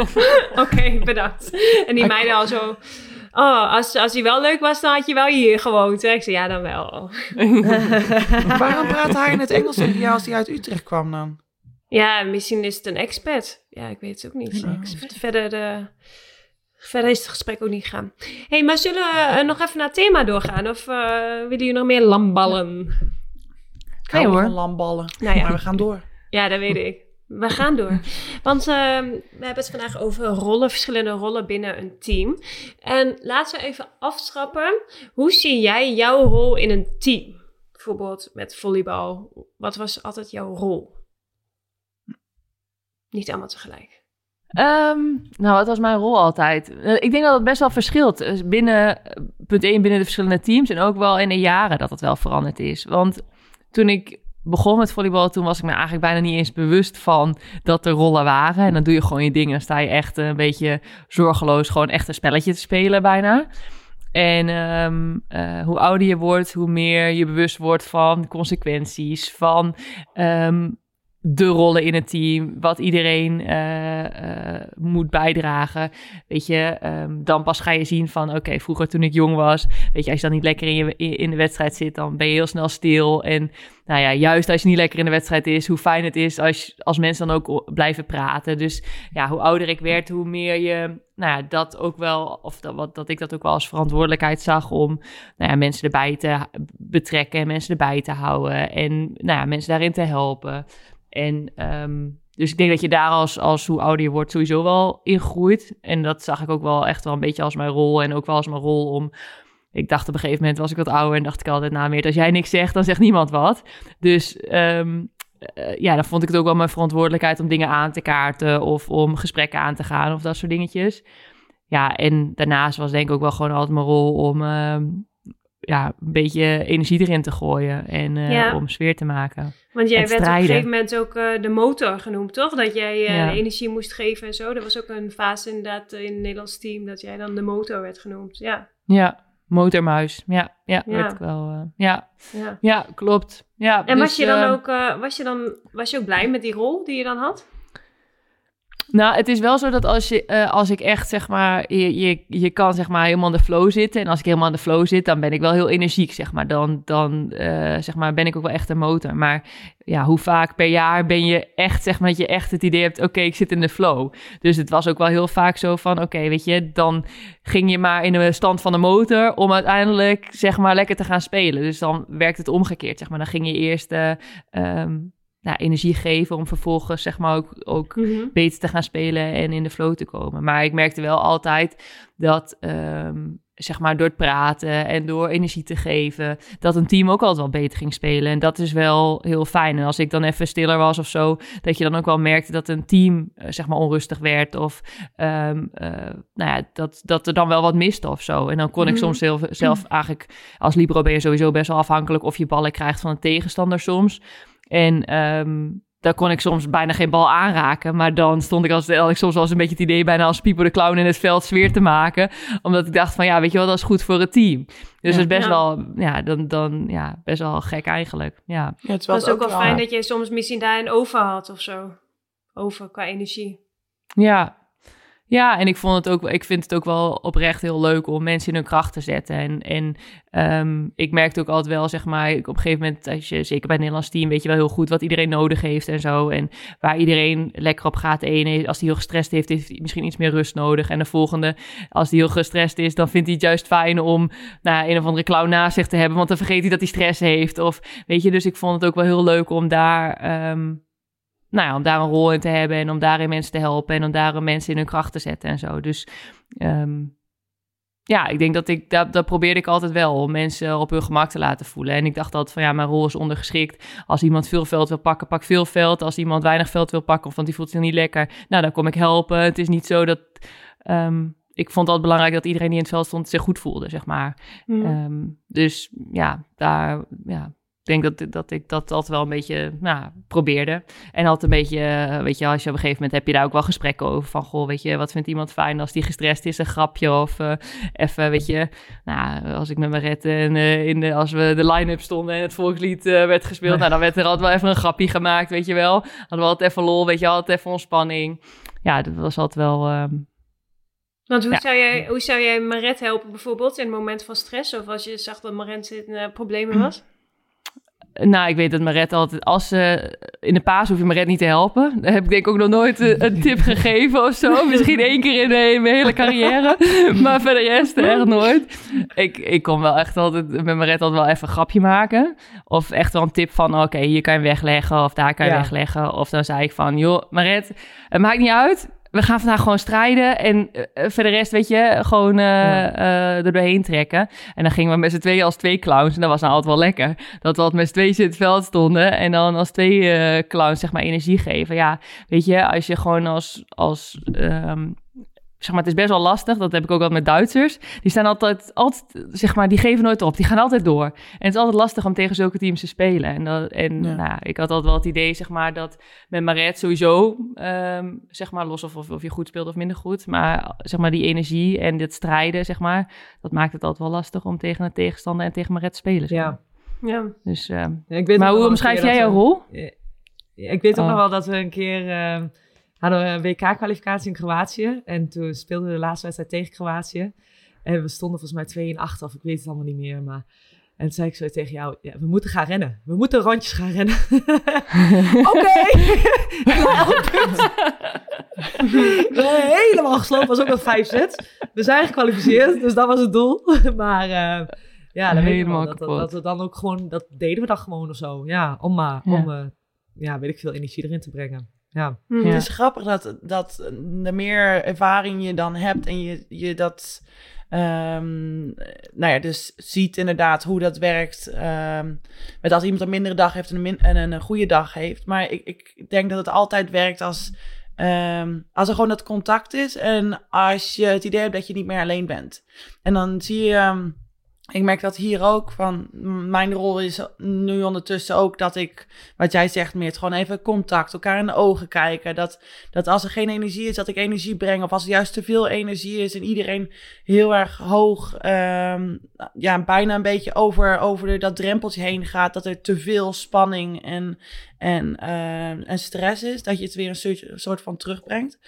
Oké, bedankt. En die meiden al zo, oh, als, als hij wel leuk was, dan had je wel hier gewoond. hè? Ik zei, ja, dan wel. Waarom praatte hij in het Engels tegen jou als hij uit Utrecht kwam dan? Ja, misschien is het een expat. Ja, ik weet het ook niet. Verder, de, verder is het gesprek ook niet gegaan. hey, maar zullen we eh, nog even naar het thema doorgaan? Of eh, willen jullie nog meer lamballen? Ik hou hoor. van lamballen. Nou ja. Maar we gaan door. Ja, dat weet ik. We gaan door. Want ehm, we hebben het vandaag over rollen, verschillende rollen binnen een team. En laten we even aftrappen. Hoe zie jij jouw rol in een team? Bijvoorbeeld met volleybal. Wat was altijd jouw rol? Niet allemaal tegelijk. Ehm, nou, wat was mijn rol altijd? Eh, ik denk dat het best wel verschilt. Dus binnen, eh, punt 1, binnen de verschillende teams en ook wel in de jaren dat het wel veranderd is. Want toen ik begon met volleybal, toen was ik me eigenlijk bijna niet eens bewust van dat er rollen waren. En dan doe je gewoon je dingen. Dan sta je echt een beetje zorgeloos gewoon echt een spelletje te spelen bijna. En ehm, eh, hoe ouder je wordt, hoe meer je bewust wordt van consequenties, van ehm, de rollen in het team, wat iedereen eh, eh, moet bijdragen. Weet je, ehm, dan pas ga je zien van, oké, vroeger toen ik jong was, weet je, als je dan niet lekker in, je, in de wedstrijd zit, dan ben je heel snel stil. En nou ja, juist als je niet lekker in de wedstrijd is, hoe fijn het is als, als mensen dan ook blijven praten. Dus ja, hoe ouder ik werd, hoe meer je, nou ja, dat ook wel, of dat, wat, dat ik dat ook wel als verantwoordelijkheid zag om, nou ja, mensen erbij te betrekken en mensen erbij te houden en, nou ja, mensen daarin te helpen. En ehm, dus ik denk dat je daar als, als hoe ouder je wordt sowieso wel in groeit. En dat zag ik ook wel echt wel een beetje als mijn rol. En ook wel als mijn rol om... Ik dacht op een gegeven moment was ik wat ouder en dacht ik altijd... Nou, meer als jij niks zegt, dan zegt niemand wat. Dus ehm, eh, ja, dan vond ik het ook wel mijn verantwoordelijkheid om dingen aan te kaarten... of om gesprekken aan te gaan of dat soort dingetjes. Ja, en daarnaast was denk ik ook wel gewoon altijd mijn rol om... ehm, ja, een beetje energie erin te gooien en eh, Ja. om sfeer te maken. Want jij werd op een gegeven moment ook eh, de motor genoemd, toch? Dat jij eh, Ja. energie moest geven en zo. Dat was ook een fase inderdaad in het Nederlands team... dat jij dan de motor werd genoemd. Ja, Ja, motormuis. Ja, ja, Ja. werd ik wel. ja, ja. ja, klopt. Ja, En was dus, je dan eh, ook, was je dan, was je ook blij met die rol die je dan had? Nou, het is wel zo dat als, je, eh, als ik echt, zeg maar, je, je, je kan zeg maar helemaal in de flow zitten. En als ik helemaal in de flow zit, dan ben ik wel heel energiek, zeg maar. Dan, dan eh, zeg maar, ben ik ook wel echt een motor. Maar ja, hoe vaak per jaar ben je echt, zeg maar, dat je echt het idee hebt, oké, ik zit in de flow. Dus het was ook wel heel vaak zo van, oké, weet je, dan ging je maar in de stand van de motor om uiteindelijk, zeg maar, lekker te gaan spelen. Dus dan werkt het omgekeerd, zeg maar. Dan ging je eerst ehm, nou, energie geven om vervolgens, zeg maar, ook, ook beter te gaan spelen en in de flow te komen. Maar ik merkte wel altijd dat, ehm, zeg maar, door het praten en door energie te geven, dat een team ook altijd wel beter ging spelen. En dat is wel heel fijn. En als ik dan even stiller was of zo, dat je dan ook wel merkte dat een team, eh, zeg maar, onrustig werd of, ehm, eh, nou ja, dat, dat er dan wel wat miste of zo. En dan kon ik Mhm. soms zelf, zelf eigenlijk, als libero ben je sowieso best wel afhankelijk of je ballen krijgt van een tegenstander soms. En ehm, daar kon ik soms bijna geen bal aanraken. Maar dan stond ik als had ik soms wel eens een beetje het idee bijna als Pipo de Clown in het veld sfeer te maken. Omdat ik dacht van ja, weet je wel, dat is goed voor het team. Dus Ja. dat is best Ja. wel, ja, dan, dan, ja, best wel gek eigenlijk. Ja. Ja, het Het was ook wel wel- fijn dat je soms misschien daarin over had of zo. Over qua energie. Ja. Ja, en ik, vond het ook, ik vind het ook wel oprecht heel leuk om mensen in hun kracht te zetten. En, en ehm, ik merkte ook altijd wel, zeg maar, op een gegeven moment, als je, zeker bij het Nederlands team, weet je wel heel goed wat iedereen nodig heeft en zo. En waar iedereen lekker op gaat. De ene, als hij heel gestrest heeft, heeft hij misschien iets meer rust nodig. En de volgende, als hij heel gestrest is, dan vindt hij het juist fijn om nou, een of andere clown naast zich te hebben. Want dan vergeet hij dat hij stress heeft. Of weet je, dus ik vond het ook wel heel leuk om daar. ehm, nou ja, om daar een rol in te hebben en om daarin mensen te helpen en om daar mensen in hun kracht te zetten en zo. Dus ehm, ja, ik denk dat ik, dat, dat probeerde ik altijd wel, om mensen op hun gemak te laten voelen. En ik dacht altijd van ja, mijn rol is ondergeschikt. Als iemand veel veld wil pakken, pak veel veld. Als iemand weinig veld wil pakken of want die voelt zich niet lekker, nou dan kom ik helpen. Het is niet zo dat, ehm, ik vond het altijd belangrijk dat iedereen die in het veld stond zich goed voelde, zeg maar. Hm. Ehm, dus ja, daar, ja, denk dat, dat ik dat altijd wel een beetje nou, probeerde. En altijd een beetje, eh, weet je, als je op een gegeven moment heb je daar ook wel gesprekken over. Van, goh, weet je, wat vindt iemand fijn als die gestrest is, een grapje of eh, even, weet je. Nou, als ik met mijn red en eh, in de, als we de line-up stonden en het volkslied werd gespeeld. Nou, dan werd er altijd wel even een grapje gemaakt, weet je wel. Hadden we altijd even lol, weet je, altijd even ontspanning. Ja, dat was altijd wel... ehm, Want hoe, Ja. zou jij, hoe zou jij Maret helpen bijvoorbeeld in het moment van stress? Of als je zag dat Maret in problemen was? Nou, ik weet dat Maret altijd, als ze in de paas hoef je Maret niet te helpen. Daar heb ik denk ik ook nog nooit een, een tip gegeven of zo. Misschien één keer in, de- in mijn hele carrière. Maar verder de rest echt nooit. Ik, ik kon wel echt altijd met Maret altijd wel even een grapje maken. Of echt wel een tip van, oké, hier kan je wegleggen of daar kan je Ja. wegleggen. Of dan zei ik van, joh, Maret, het maakt niet uit. We gaan vandaag gewoon strijden en eh, voor de rest, weet je, gewoon eh, eh, er doorheen trekken. En dan gingen we met z'n tweeën als twee clowns. En dat was nou altijd wel lekker. Dat we altijd met z'n tweeën in het veld stonden. En dan als twee eh, clowns, zeg maar, energie geven. Ja, weet je, als je gewoon als... als ehm, zeg maar, het is best wel lastig. Dat heb ik ook al met Duitsers. Die staan altijd, altijd, zeg maar, die geven nooit op. Die gaan altijd door. En het is altijd lastig om tegen zulke teams te spelen. En, dat, en Ja. nou, ik had altijd wel het idee, zeg maar, dat met Maret sowieso, ehm, zeg maar, los of, of, of je goed speelt of minder goed. Maar zeg maar, die energie en dit strijden, zeg maar, dat maakt het altijd wel lastig om tegen een tegenstander en tegen Maret te spelen. zeg maar. Ja. Ja. Dus, ehm, Ja, ik weet maar hoe wel omschrijf jij jouw rol? Ja, ik weet ook Oh. nog wel dat we een keer eh, hadden we een WK-kwalificatie in Kroatië. En toen speelden we de laatste wedstrijd tegen Kroatië. En we stonden volgens mij 2 in 8 of ik weet het allemaal niet meer. Maar... En toen zei ik zo tegen jou, ja, we moeten gaan rennen. We moeten rondjes gaan rennen. Oké. We Helemaal gesloten, was ook nog vijf sets. We zijn gekwalificeerd, dus dat was het doel. Maar eh, ja, dat weet ik wel. Dat, we dan ook gewoon, dat deden we dan gewoon of zo. Ja, om maar, Ja. om, eh, ja, weet ik veel, energie erin te brengen. Ja. Mhm. Ja. Het is grappig dat, dat de meer ervaring je dan hebt en je, je dat, ehm, nou ja, dus ziet inderdaad hoe dat werkt. ehm, met als iemand een mindere dag heeft en een, min- en een goede dag heeft. Maar ik, ik denk dat het altijd werkt als, ehm, als er gewoon dat contact is en als je het idee hebt dat je niet meer alleen bent. En dan zie je. Ik merk dat hier ook van mijn rol is nu ondertussen ook dat ik, wat jij zegt, meer gewoon even contact, elkaar in de ogen kijken. Dat, dat als er geen energie is, dat ik energie breng. Of als er juist te veel energie is en iedereen heel erg hoog, ehm, ja, bijna een beetje over, over dat drempeltje heen gaat. Dat er te veel spanning en, en, ehm, en stress is. Dat je het weer een soort, een soort van terugbrengt.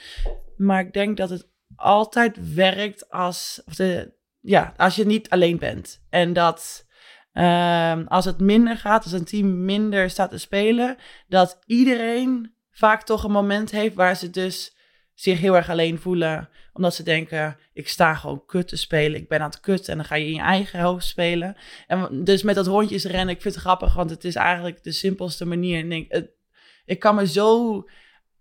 Maar ik denk dat het altijd werkt als, of de, ja, als je niet alleen bent. En dat ehm, als het minder gaat, als een team minder staat te spelen, dat iedereen vaak toch een moment heeft waar ze dus zich heel erg alleen voelen. Omdat ze denken, ik sta gewoon kut te spelen, ik ben aan het kut. En dan ga je in je eigen hoofd spelen. En dus met dat rondjes rennen, ik vind het grappig, want het is eigenlijk de simpelste manier. En ik, ik kan me zo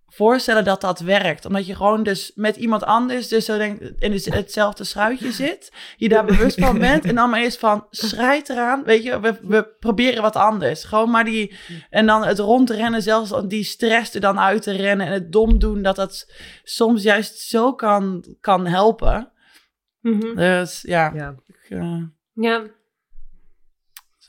voorstellen dat dat werkt. Omdat je gewoon dus met iemand anders dus zo denk, in het- hetzelfde schuitje zit. Je daar bewust van bent. En dan maar eerst van, schrijt eraan. Weet je, we, we proberen wat anders. Gewoon maar die... En dan het rondrennen, zelfs die stress er dan uit te rennen. En het dom doen, dat dat soms juist zo kan, kan helpen. Mhm. Dus ja. Ja. ik, eh, Ja.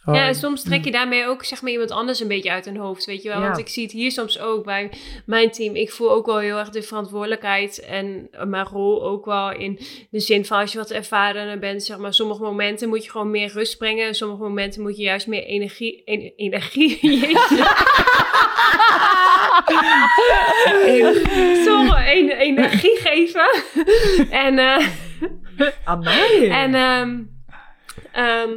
Zo. Ja, en soms trek je daarmee ook zeg maar iemand anders een beetje uit hun hoofd, weet je wel. Ja. Want ik zie het hier soms ook bij mijn team. Ik voel ook wel heel erg de verantwoordelijkheid en mijn rol ook wel in de zin van als je wat ervarener bent, zeg maar. Sommige momenten moet je gewoon meer rust brengen en sommige momenten moet je juist meer energie, en- energie. Sorry, en- energie geven. en eh Amai. en, ehm,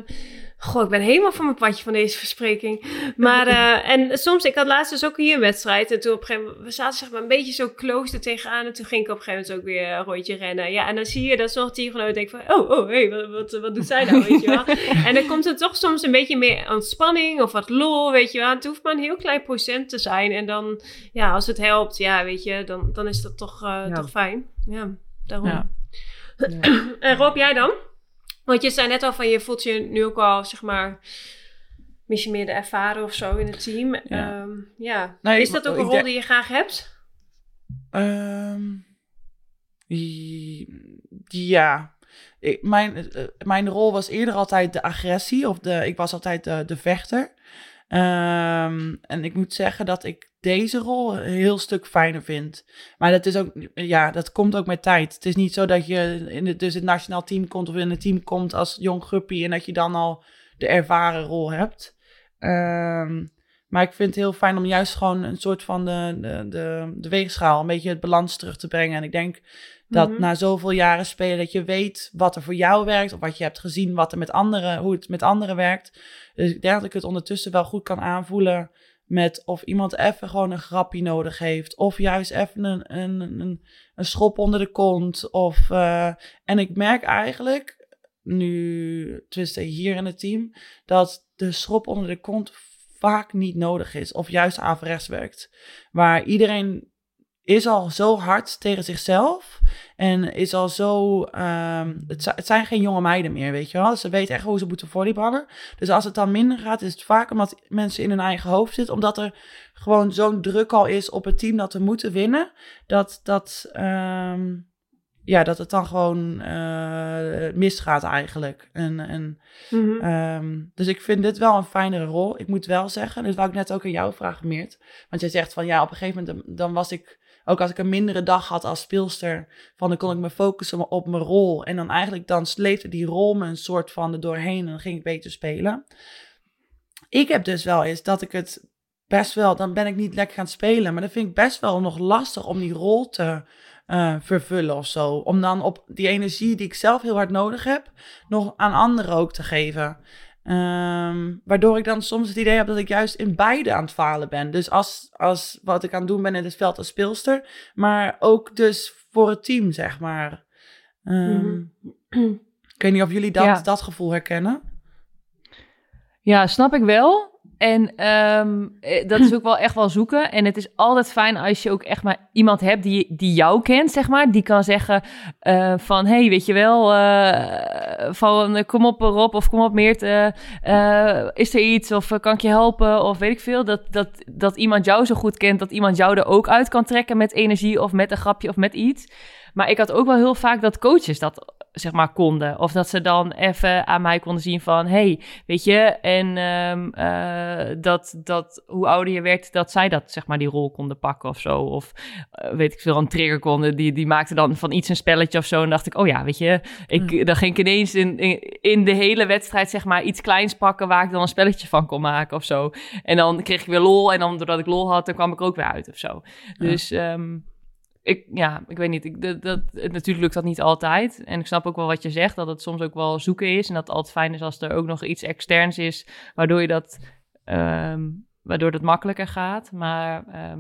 goh, ik ben helemaal van mijn padje van deze verspreking. Maar, eh, en soms, ik had laatst dus ook hier een wedstrijd. En toen op een gegeven moment, we zaten zeg maar een beetje zo close er tegenaan. En toen ging ik op een gegeven moment ook weer een rondje rennen. Ja, en dan zie je dat zo'n teamgenoot denkt van, oh, oh, hé, hey, wat, wat, wat doet zij nou, weet je wel. en dan komt er toch soms een beetje meer ontspanning of wat lol, weet je wel. Het hoeft maar een heel klein procent te zijn. En dan, ja, als het helpt, ja, weet je, dan, dan is dat toch, eh, Ja. toch fijn. Ja, daarom. Ja. En Rob, jij dan? Want je zei net al van je voelt je nu ook al, zeg maar, misschien meer de ervaren of zo in het team. Ja. Ja. ja. Nee, is dat ook een rol die je graag hebt? Ehm, ja. Ik, mijn, eh, mijn rol was eerder altijd de agressie. Of de, ik was altijd de, de vechter. Ehm, en ik moet zeggen dat ik deze rol een heel stuk fijner vind. Maar dat is ook, ja, dat komt ook met tijd. Het is niet zo dat je in het, dus het nationaal team komt of in het team komt als jong guppy en dat je dan al de ervaren rol hebt. Ehm, maar ik vind het heel fijn om juist gewoon een soort van de, de, de, de weegschaal, een beetje het balans terug te brengen. En ik denk dat Mhm. na zoveel jaren spelen, dat je weet wat er voor jou werkt, of wat je hebt gezien, wat er met anderen, hoe het met anderen werkt. Dus ik denk dat ik het ondertussen wel goed kan aanvoelen met of iemand even gewoon een grapje nodig heeft, of juist even een, een, een, een schop onder de kont. Of, eh, en ik merk eigenlijk, nu, tenminste hier in het team, dat de schop onder de kont vaak niet nodig is, of juist averechts werkt. Waar iedereen is al zo hard tegen zichzelf en is al zo. ehm, het, zi- het zijn geen jonge meiden meer, weet je wel. Ze weten echt hoe ze moeten volleyballen. Dus als het dan minder gaat, is het vaak omdat mensen in hun eigen hoofd zitten. Omdat er gewoon zo'n druk al is op het team dat we moeten winnen. Dat, dat, ehm, ja, dat het dan gewoon eh, misgaat eigenlijk. En, en, Mhm. Ehm, dus ik vind dit wel een fijnere rol. Ik moet wel zeggen, dit wou ik net ook aan jou vragen, Meert. Want jij zegt van ja, op een gegeven moment dan was ik, ook als ik een mindere dag had als speelster, van dan kon ik me focussen op mijn rol. En dan eigenlijk dan sleepte die rol me een soort van er doorheen en dan ging ik beter spelen. Ik heb dus wel eens dat ik het best wel, dan ben ik niet lekker gaan spelen, maar dan vind ik best wel nog lastig om die rol te eh, vervullen of zo. Om dan op die energie die ik zelf heel hard nodig heb, nog aan anderen ook te geven. Ehm, waardoor ik dan soms het idee heb dat ik juist in beide aan het falen ben. Dus als, als wat ik aan het doen ben in het veld als speelster, maar ook dus voor het team, zeg maar. Ehm, Mhm. Ik weet niet of jullie dat, Ja. dat gevoel herkennen. Ja, snap ik wel. En ehm, eh, dat is ook wel echt wel zoeken. En het is altijd fijn als je ook echt maar iemand hebt die, die jou kent, zeg maar. Die kan zeggen eh, van, hey, weet je wel, eh, van kom op Rob of kom op Meert, is er iets of kan ik je helpen of weet ik veel. Dat, dat, dat iemand jou zo goed kent, dat iemand jou er ook uit kan trekken met energie of met een grapje of met iets. Maar ik had ook wel heel vaak dat coaches dat zeg maar konden. Of dat ze dan even aan mij konden zien van... hey, weet je, en ehm, eh, dat, dat hoe ouder je werd... dat zij dat, zeg maar, die rol konden pakken of zo. Of eh, weet ik veel, een trigger konden. Die, die maakte dan van iets een spelletje of zo. En dacht ik, oh ja, weet je... Ik, Dan ging ik ineens in, in, in de hele wedstrijd, zeg maar, iets kleins pakken... waar ik dan een spelletje van kon maken of zo. En dan kreeg ik weer lol. En dan, doordat ik lol had, dan kwam ik ook weer uit of zo. Dus... ehm, ik, ja, ik weet niet. Ik, dat, dat, natuurlijk lukt dat niet altijd. En ik snap ook wel wat je zegt, dat het soms ook wel zoeken is. En dat het altijd fijn is als er ook nog iets externs is, waardoor je dat, ehm, waardoor het makkelijker gaat. Maar ehm,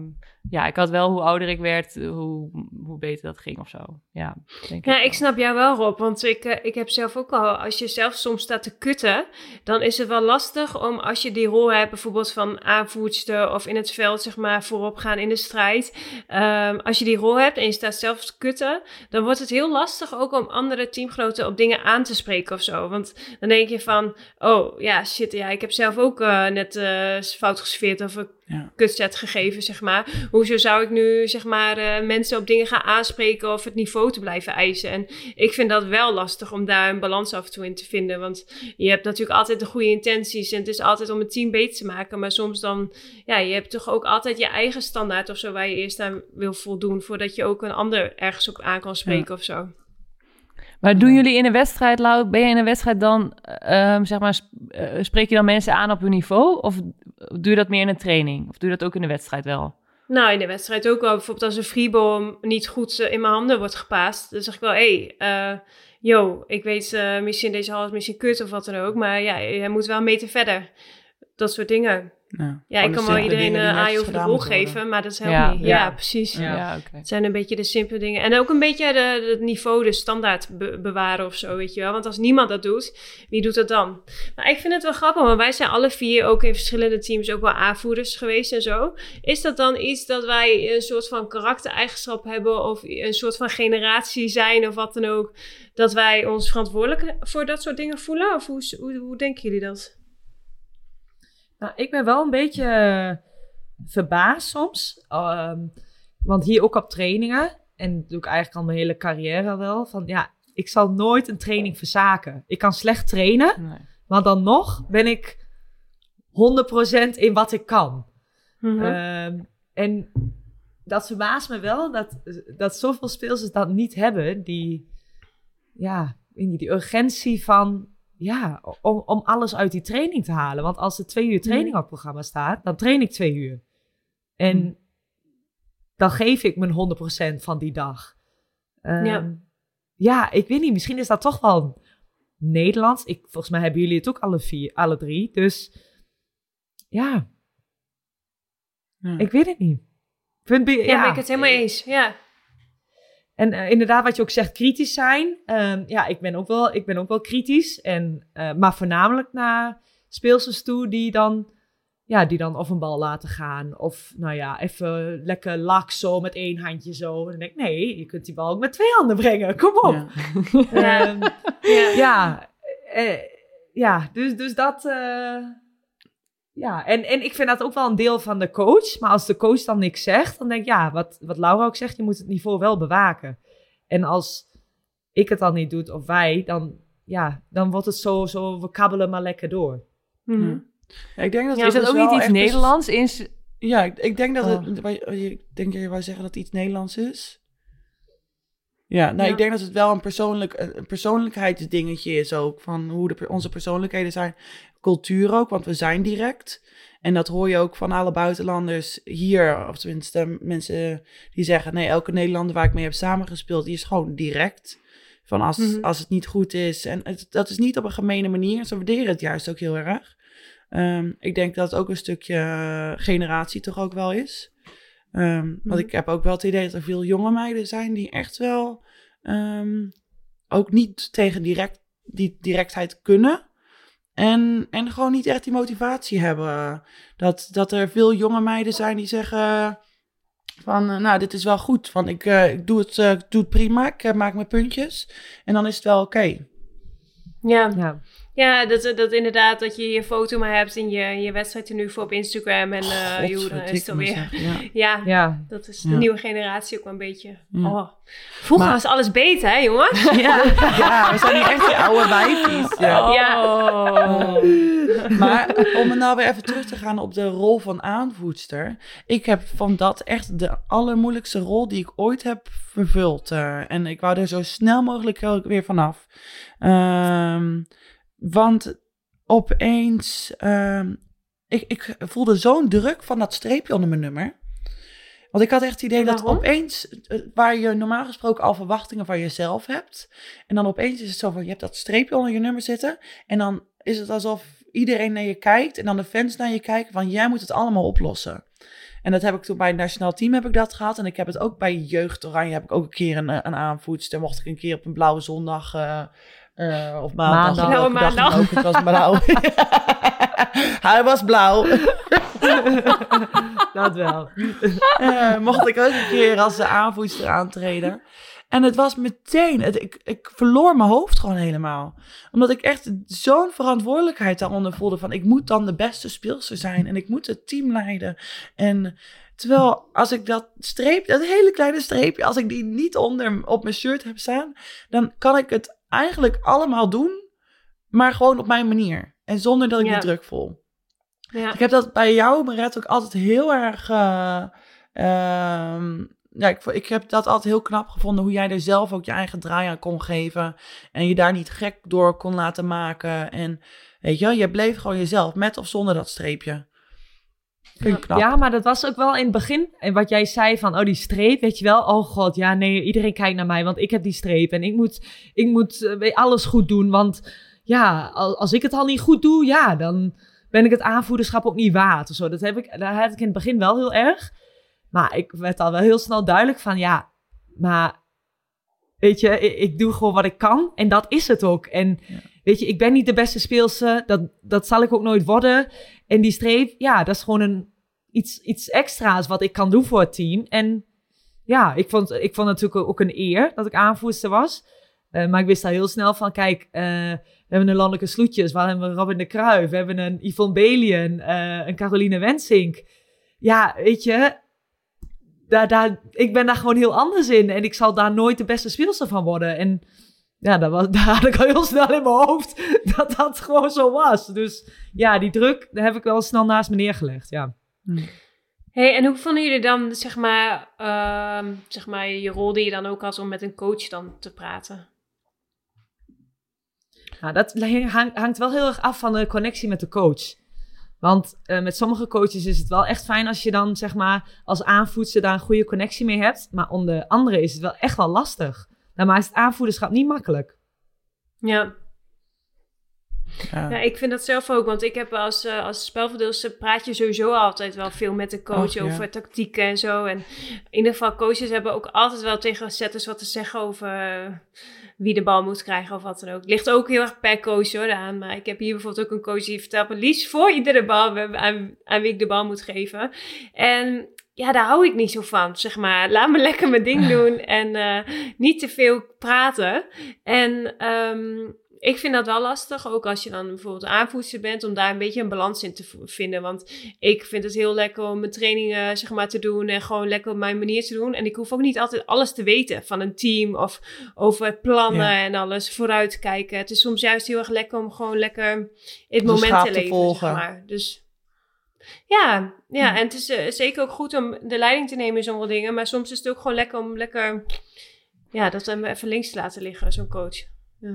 ja, ik had wel hoe ouder ik werd, hoe, hoe beter dat ging of zo. Ja, denk Ja, ik snap jou wel, Rob. Want ik, eh, ik heb zelf ook al, als je zelf soms staat te kutten, dan is het wel lastig om als je die rol hebt, bijvoorbeeld van aanvoerster of in het veld, zeg maar, voorop gaan in de strijd. Ehm, als je die rol hebt en je staat zelf te kutten, dan wordt het heel lastig ook om andere teamgenoten op dingen aan te spreken of zo. Want dan denk je van, oh ja, shit, ja, ik heb zelf ook eh, net eh, fout gesfeerd of een Ja. kutset gegeven, zeg maar. Hoezo zou ik nu, zeg maar, eh, mensen op dingen gaan aanspreken of het niveau te blijven eisen? En ik vind dat wel lastig om daar een balans af en toe in te vinden. Want je hebt natuurlijk altijd de goede intenties en het is altijd om het team beter te maken. Maar soms dan, ja, je hebt toch ook altijd je eigen standaard of zo waar je eerst aan wil voldoen voordat je ook een ander ergens op aan kan spreken of zo. Maar doen jullie in een wedstrijd, Lau, ben je in een wedstrijd dan, ehm, zeg maar, eh, spreek je dan mensen aan op hun niveau? Of doe je dat meer in een training? Of doe je dat ook in de wedstrijd wel? Nou, in de wedstrijd ook wel. Bijvoorbeeld als een freeball niet goed eh, in mijn handen wordt gepaast. Dan zeg ik wel, hé, hey, eh, yo, ik weet misschien deze hal is misschien kut of wat dan ook. Maar ja, hij moet wel een meter verder. Dat soort dingen. Ja, Ja, ik kan wel iedereen een aai over de geven, maar dat helpt Ja. niet. Ja, Ja. precies. Ja. oké. Het zijn een beetje de simpele dingen. En ook een beetje de, het niveau, de standaard be- bewaren of zo, weet je wel. Want als niemand dat doet, wie doet dat dan? Maar ik vind het wel grappig, want wij zijn alle vier ook in verschillende teams ook wel aanvoerders geweest en zo. Is dat dan iets dat wij een soort van karaktereigenschap hebben of een soort van generatie zijn of wat dan ook, dat wij ons verantwoordelijk voor dat soort dingen voelen? Of hoe, hoe, hoe denken jullie dat? Nou, ik ben wel een beetje eh, verbaasd soms. Ehm, want hier ook op trainingen, en dat doe ik eigenlijk al mijn hele carrière wel, van ja, ik zal nooit een training verzaken. Ik kan slecht trainen, Nee. maar dan nog ben ik 100% in wat ik kan. Mhm. Ehm, en dat verbaast me wel dat, dat zoveel speelsters dat niet hebben. Die, ja, die urgentie van, ja, om, om alles uit die training te halen. Want als er twee uur training op het programma staat, dan train ik twee uur. En Mm. dan geef ik mijn 100% van die dag. Ehm, Ja. ja, ik weet niet, misschien is dat toch wel Nederlands. Ik, volgens mij hebben jullie het ook alle vier, alle drie. Dus ja, Ja. ik weet het niet. Vind, be- ja, ben ik het helemaal eens. Ja. En eh, inderdaad, wat je ook zegt, kritisch zijn. Ehm, ja, ik ben ook wel, ik ben ook wel kritisch. En, eh, maar voornamelijk naar speelsters toe die dan, ja, die dan of een bal laten gaan. Of nou ja, even lekker lak zo met één handje zo. En dan denk ik, nee, je kunt die bal ook met twee handen brengen. Kom op. Ja. Ja. Ehm, Ja. ja, eh, ja dus, dus dat. eh, ja, en, en ik vind dat ook wel een deel van de coach. Maar als de coach dan niks zegt, dan denk ik, ja, wat, wat Laura ook zegt, je moet het niveau wel bewaken. En als ik het dan niet doe, of wij, dan, ja, dan wordt het zo, zo we kabbelen maar lekker door. Mhm. Ja, ik denk dat Ja, het is dat dus ook niet iets Nederlands? Is, Ja, ik, ik denk dat Oh. het. je- Je, denk je wou zeggen dat het iets Nederlands is? Ja, nou, Ja. ik denk dat het wel een, persoonlijk, een persoonlijkheidsdingetje is ook. Van hoe de, onze persoonlijkheden zijn. Cultuur ook, want we zijn direct. En dat hoor je ook van alle buitenlanders hier. Of tenminste, mensen die zeggen: nee, elke Nederlander waar ik mee heb samengespeeld, die is gewoon direct. Van als, Mhm. als het niet goed is. En het, dat is niet op een gemene manier. Ze waarderen het juist ook heel erg. Ehm, ik denk dat het ook een stukje generatie toch ook wel is. Ehm, Mhm. Want ik heb ook wel het idee dat er veel jonge meiden zijn die echt wel ehm, ook niet tegen direct, die directheid kunnen. En, en gewoon niet echt die motivatie hebben. Dat, dat er veel jonge meiden zijn die zeggen van, eh, nou, dit is wel goed. Van, ik, eh, ik doe, het, eh, ik doe het prima, ik maak mijn puntjes. En dan is het wel oké. Ja. Ja, Ja, dat, dat inderdaad, dat je je foto maar hebt in je, je wedstrijd nu voor op Instagram. En uh, joh, dan is het alweer. ja. Ja, ja. dat is de Ja. nieuwe generatie ook wel een beetje. Ja. Oh. Vroeger Maar- was alles beter, hè, jongens? Ja, ja, we zijn hier echt die oude wijfies. Ja. Ja. Oh. Maar om er nou weer even terug te gaan op de rol van aanvoedster. Ik heb van dat echt de allermoeilijkste rol die ik ooit heb vervuld. eh, en ik wou er zo snel mogelijk ook weer vanaf. Ehm want opeens, ehm, ik, ik voelde zo'n druk van dat streepje onder mijn nummer. Want ik had echt het idee dat opeens, eh, waar je normaal gesproken al verwachtingen van jezelf hebt. En dan opeens is het zo van, je hebt dat streepje onder je nummer zitten. En dan is het alsof iedereen naar je kijkt en dan de fans naar je kijken van, jij moet het allemaal oplossen. En dat heb ik toen bij het nationaal team heb ik dat gehad. En ik heb het ook bij Jeugd Oranje heb ik ook een keer een, een aanvoedster. Mocht ik een keer op een blauwe zondag eh, eh, of maandag. Blauwe maandag. ook. Het was blauw. Hij was blauw. dat wel. Eh, mocht ik ook een keer als de aanvoerster aantreden. En het was meteen, het, ik, ik verloor mijn hoofd gewoon helemaal. Omdat ik echt zo'n verantwoordelijkheid daaronder voelde van ik moet dan de beste speelster zijn en ik moet het team leiden. En terwijl als ik dat streep, dat hele kleine streepje, als ik die niet onder op mijn shirt heb staan, dan kan ik het eigenlijk allemaal doen, maar gewoon op mijn manier. En zonder dat ik Ja. me druk voel. Ja. Ik heb dat bij jou, Maret, ook altijd heel erg. eh, ehm, ja, ik, ik heb dat altijd heel knap gevonden hoe jij er zelf ook je eigen draai aan kon geven. En je daar niet gek door kon laten maken. En weet je, je bleef gewoon jezelf, met of zonder dat streepje. Knap. Ja, maar dat was ook wel in het begin. En wat jij zei van, oh, die streep, weet je wel. Oh god, ja, nee, iedereen kijkt naar mij, want ik heb die streep. En ik moet, ik moet eh, alles goed doen, want ja, al- als ik het al niet goed doe, ja, dan ben ik het aanvoederschap ook niet waard. Of zo. Dat heb ik, daar had ik in het begin wel heel erg. Maar ik werd al wel heel snel duidelijk van, ja, maar weet je, ik, ik doe gewoon wat ik kan. En dat is het ook. En weet je, ik ben niet de beste speelse. Dat, dat zal ik ook nooit worden. En die streep, ja, dat is gewoon een, iets, iets extra's wat ik kan doen voor het team. En ja, ik vond, ik vond het natuurlijk ook een eer dat ik aanvoerster was. Eh, maar ik wist daar heel snel van, kijk, eh, we hebben een Landelijke Sloetjes, waar hebben we Robin de Kruijf, we hebben een Yvonne Belien, eh, een Caroline Wensink. Ja, weet je, daar, daar, ik ben daar gewoon heel anders in. En ik zal daar nooit de beste speelster van worden. En ja, dat was, daar had ik al heel snel in mijn hoofd dat dat gewoon zo was. Dus ja, die druk, daar heb ik wel snel naast me neergelegd, ja. Hey, en hoe vonden jullie dan, zeg maar, ehm, zeg maar, je rol die je dan ook had om met een coach dan te praten? Nou, dat hang- hangt wel heel erg af van de connectie met de coach. Want eh, met sommige coaches is het wel echt fijn als je dan, zeg maar, als aanvoedster daar een goede connectie mee hebt. Maar om de andere is het wel echt wel lastig. Maar is het aanvoederschap niet makkelijk. Ja. Ja. Ja, ik vind dat zelf ook, want ik heb als, eh, als spelverdeelster praat je sowieso altijd wel veel met de coach Och, ja. over tactieken en zo. En in ieder geval, coaches hebben ook altijd wel tegen setters wat te zeggen over eh, wie de bal moet krijgen of wat dan ook. Het ligt ook heel erg per coach hoor, aan. Maar ik heb hier bijvoorbeeld ook een coach die vertelt me liefst voor iedere bal aan, aan wie ik de bal moet geven. En ja, daar hou ik niet zo van, zeg maar. Laat me lekker mijn ding doen en eh, niet te veel praten. En ehm, ik vind dat wel lastig, ook als je dan bijvoorbeeld aanvoerster bent, om daar een beetje een balans in te vinden. Want ik vind het heel lekker om mijn trainingen zeg maar, te doen en gewoon lekker op mijn manier te doen. En ik hoef ook niet altijd alles te weten van een team of over plannen Ja. en alles, vooruit kijken. Het is soms juist heel erg lekker om gewoon lekker in het moment te te leven, volgen. zeg maar. Dus ja, ja, en het is eh, zeker ook goed om de leiding te nemen in sommige dingen. Maar soms is het ook gewoon lekker om lekker, ja, dat hem even links te laten liggen, zo'n coach.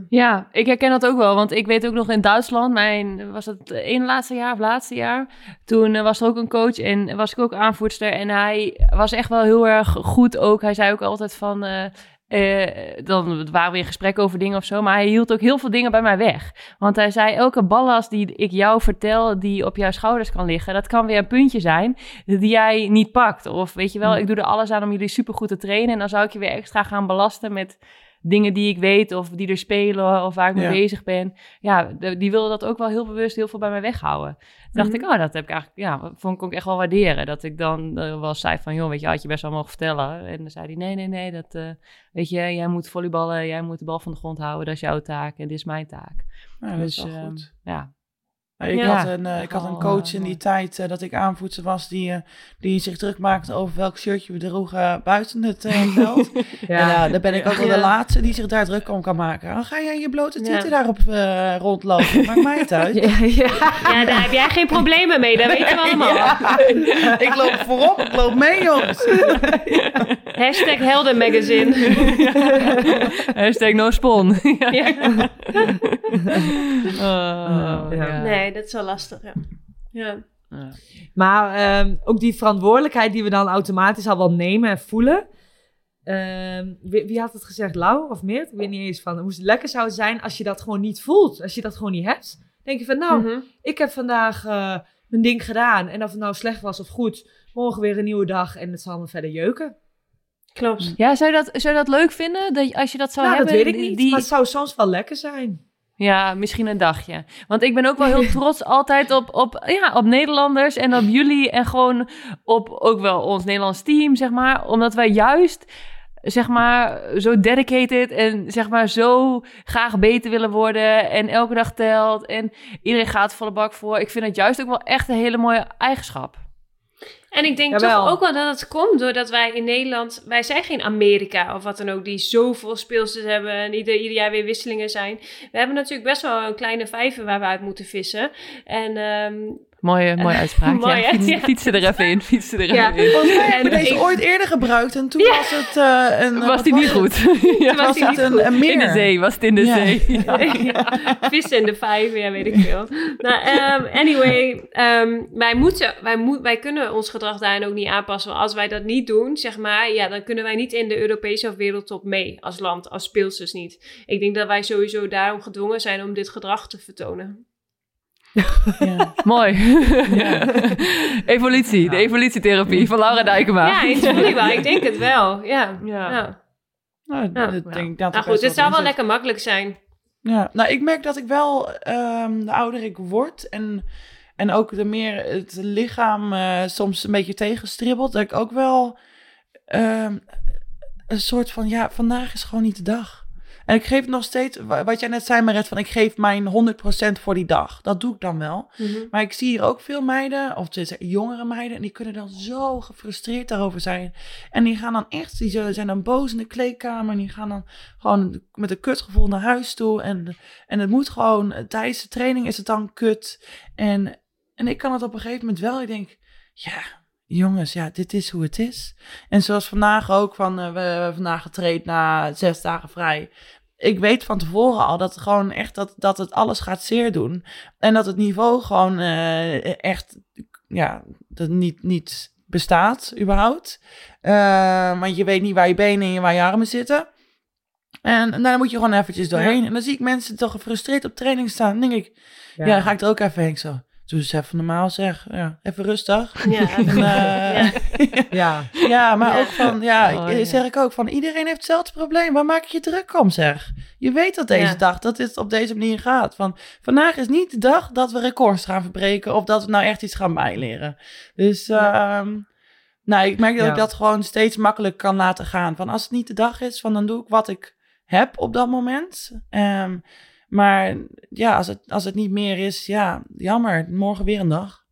Ja, ik herken dat ook wel. Want ik weet ook nog in Duitsland, mijn, was het één laatste jaar of laatste jaar? Toen eh, was er ook een coach en was ik ook aanvoerster. En hij was echt wel heel erg goed ook. Hij zei ook altijd van... eh, eh, dan waren we in gesprek over dingen of zo. Maar hij hield ook heel veel dingen bij mij weg. Want hij zei, elke ballast die ik jou vertel... die op jouw schouders kan liggen... dat kan weer een puntje zijn die jij niet pakt. Of weet je wel, ik doe er alles aan om jullie supergoed te trainen... en dan zou ik je weer extra gaan belasten met dingen die ik weet of die er spelen of waar ik mee Ja. bezig ben. Ja, de- die wilde dat ook wel heel bewust heel veel bij mij weghouden. Toen dacht ik, oh, dat heb ik eigenlijk, ja, vond ik echt wel waarderen. Dat ik dan eh, wel zei van, joh, weet je, had je best wel mogen vertellen. En dan zei hij, nee, nee, nee, dat, eh, weet je, jij moet volleyballen, jij moet de bal van de grond houden, dat is jouw taak en dit is mijn taak. Ja, dat is Dus, wel ehm, goed. Ja, Ik, Ja. had een, eh, ik had een Oh, coach in die tijd eh, dat ik aanvoerster was, die, eh, die zich druk maakte over welk shirtje we droegen buiten het eh, veld. Ja, En dan ben ik ook wel Ja. de laatste die zich daar druk om kan maken. Dan ga jij je blote tieten Ja. daarop rondlopen. Maakt mij het uit. ja, ja. Ja, daar heb jij geen problemen mee, dat weten we allemaal. ik loop voorop, ik loop mee, jongens. Hashtag heldenmagazine. Hashtag no spon. ja. Ja. Oh, Ja. ja. Nee, dat is wel lastig, ja. Ja. Ja. Maar ehm, ook die verantwoordelijkheid die we dan automatisch al wel nemen en voelen. Ehm, wie, wie had het gezegd? Lau of Meert? Ik weet niet eens van. Hoe het lekker zou zijn als je dat gewoon niet voelt. Als je dat gewoon niet hebt. denk je van, nou, Mhm. ik heb vandaag eh, mijn ding gedaan. En of het nou slecht was of goed. Morgen weer een nieuwe dag en het zal me verder jeuken. Klopt. Ja, zou je dat, zou je dat leuk vinden? Dat, als je dat zou nou, dat hebben? weet ik niet. die- Maar het zou soms wel lekker zijn. Ja, misschien een dagje. Want ik ben ook wel heel trots altijd op, op, ja, op Nederlanders en op jullie. En gewoon op ook wel ons Nederlands team, zeg maar. Omdat wij juist, zeg maar, zo dedicated en zeg maar zo graag beter willen worden. En elke dag telt. En iedereen gaat volle bak voor. Ik vind het juist ook wel echt een hele mooie eigenschap. En ik denk Jawel. toch ook wel dat het komt doordat wij in Nederland... Wij zijn geen Amerika of wat dan ook, die zoveel speelsters hebben... en ieder, ieder jaar weer wisselingen zijn. We hebben natuurlijk best wel een kleine vijver waar we uit moeten vissen. En ehm, Mooie, mooie uitspraak. Mooi, ja, hè? fiets, Ja. fietsen er even in. Fietsen er Ja. even in. Volgens mij hebben we En deze ooit eerder gebruikt en toen was het eh, een... Was wat die niet goed? Toen was het een, een meer? in de zee, was het in de Ja. zee. Ja. ja, vissen in de vijver, ja, weet ik veel. nou, ehm, anyway, ehm, wij, moeten, wij, moet, wij kunnen ons gedrag daarin ook niet aanpassen. Want als wij dat niet doen, zeg maar, ja, dan kunnen wij niet in de Europese of wereldtop mee als land, als speelsters niet. Ik denk dat wij sowieso daarom gedwongen zijn om dit gedrag te vertonen. Ja. Mooi. Evolutie, de evolutietherapie van Laura Dijkema. Ja, in het volleybal, ik denk het wel. Ja. Ja. ja. Nou, Ja. dat denk ik dat Nou goed, het zou wel zit. lekker makkelijk zijn. Ja, nou, ik merk dat ik wel, ehm, de ouder ik word en, en ook de meer het lichaam eh, soms een beetje tegenstribbelt, dat ik ook wel ehm, een soort van, ja, vandaag is gewoon niet de dag. En ik geef nog steeds, wa- wat jij net zei, Maret, van ik geef mijn 100% voor die dag. Dat doe ik dan wel. Mhm. Maar ik zie hier ook veel meiden, of het zijn jongere meiden, en die kunnen dan zo gefrustreerd daarover zijn. En die gaan dan echt, die zijn dan boos in de kleedkamer. En die gaan dan gewoon met een kutgevoel naar huis toe. En, en het moet gewoon, tijdens de training is het dan kut. En, en ik kan het op een gegeven moment wel. Ik denk, ja, jongens, ja, dit is hoe het is. En zoals vandaag ook, van, eh, we hebben vandaag getraind na zes dagen vrij. Ik weet van tevoren al dat het gewoon echt dat, dat het alles gaat zeer doen. En dat het niveau gewoon eh, echt, ja, dat niet, niet bestaat überhaupt. Eh, want je weet niet waar je benen en waar je armen zitten. En nou, dan moet je gewoon eventjes doorheen. En dan zie ik mensen toch gefrustreerd op training staan. Dan denk ik, ja, dan ga ik er ook even heen zo. Doe eens even normaal zeg. Ja, even rustig. Ja, En, eh, Ja. ja, maar Ja. ook van, ja, Oh, ja. zeg ik ook van, iedereen heeft hetzelfde probleem. Waar maak je je druk om, zeg? Je weet dat deze Ja. dag, dat dit op deze manier gaat. Van, vandaag is niet de dag dat we records gaan verbreken of dat we nou echt iets gaan bijleren. Dus, ehm, nou, ik merk dat Ja. ik dat gewoon steeds makkelijk kan laten gaan. Van, als het niet de dag is, van, dan doe ik wat ik heb op dat moment. Ehm, maar ja, als het, als het niet meer is, ja, jammer. Morgen weer een dag.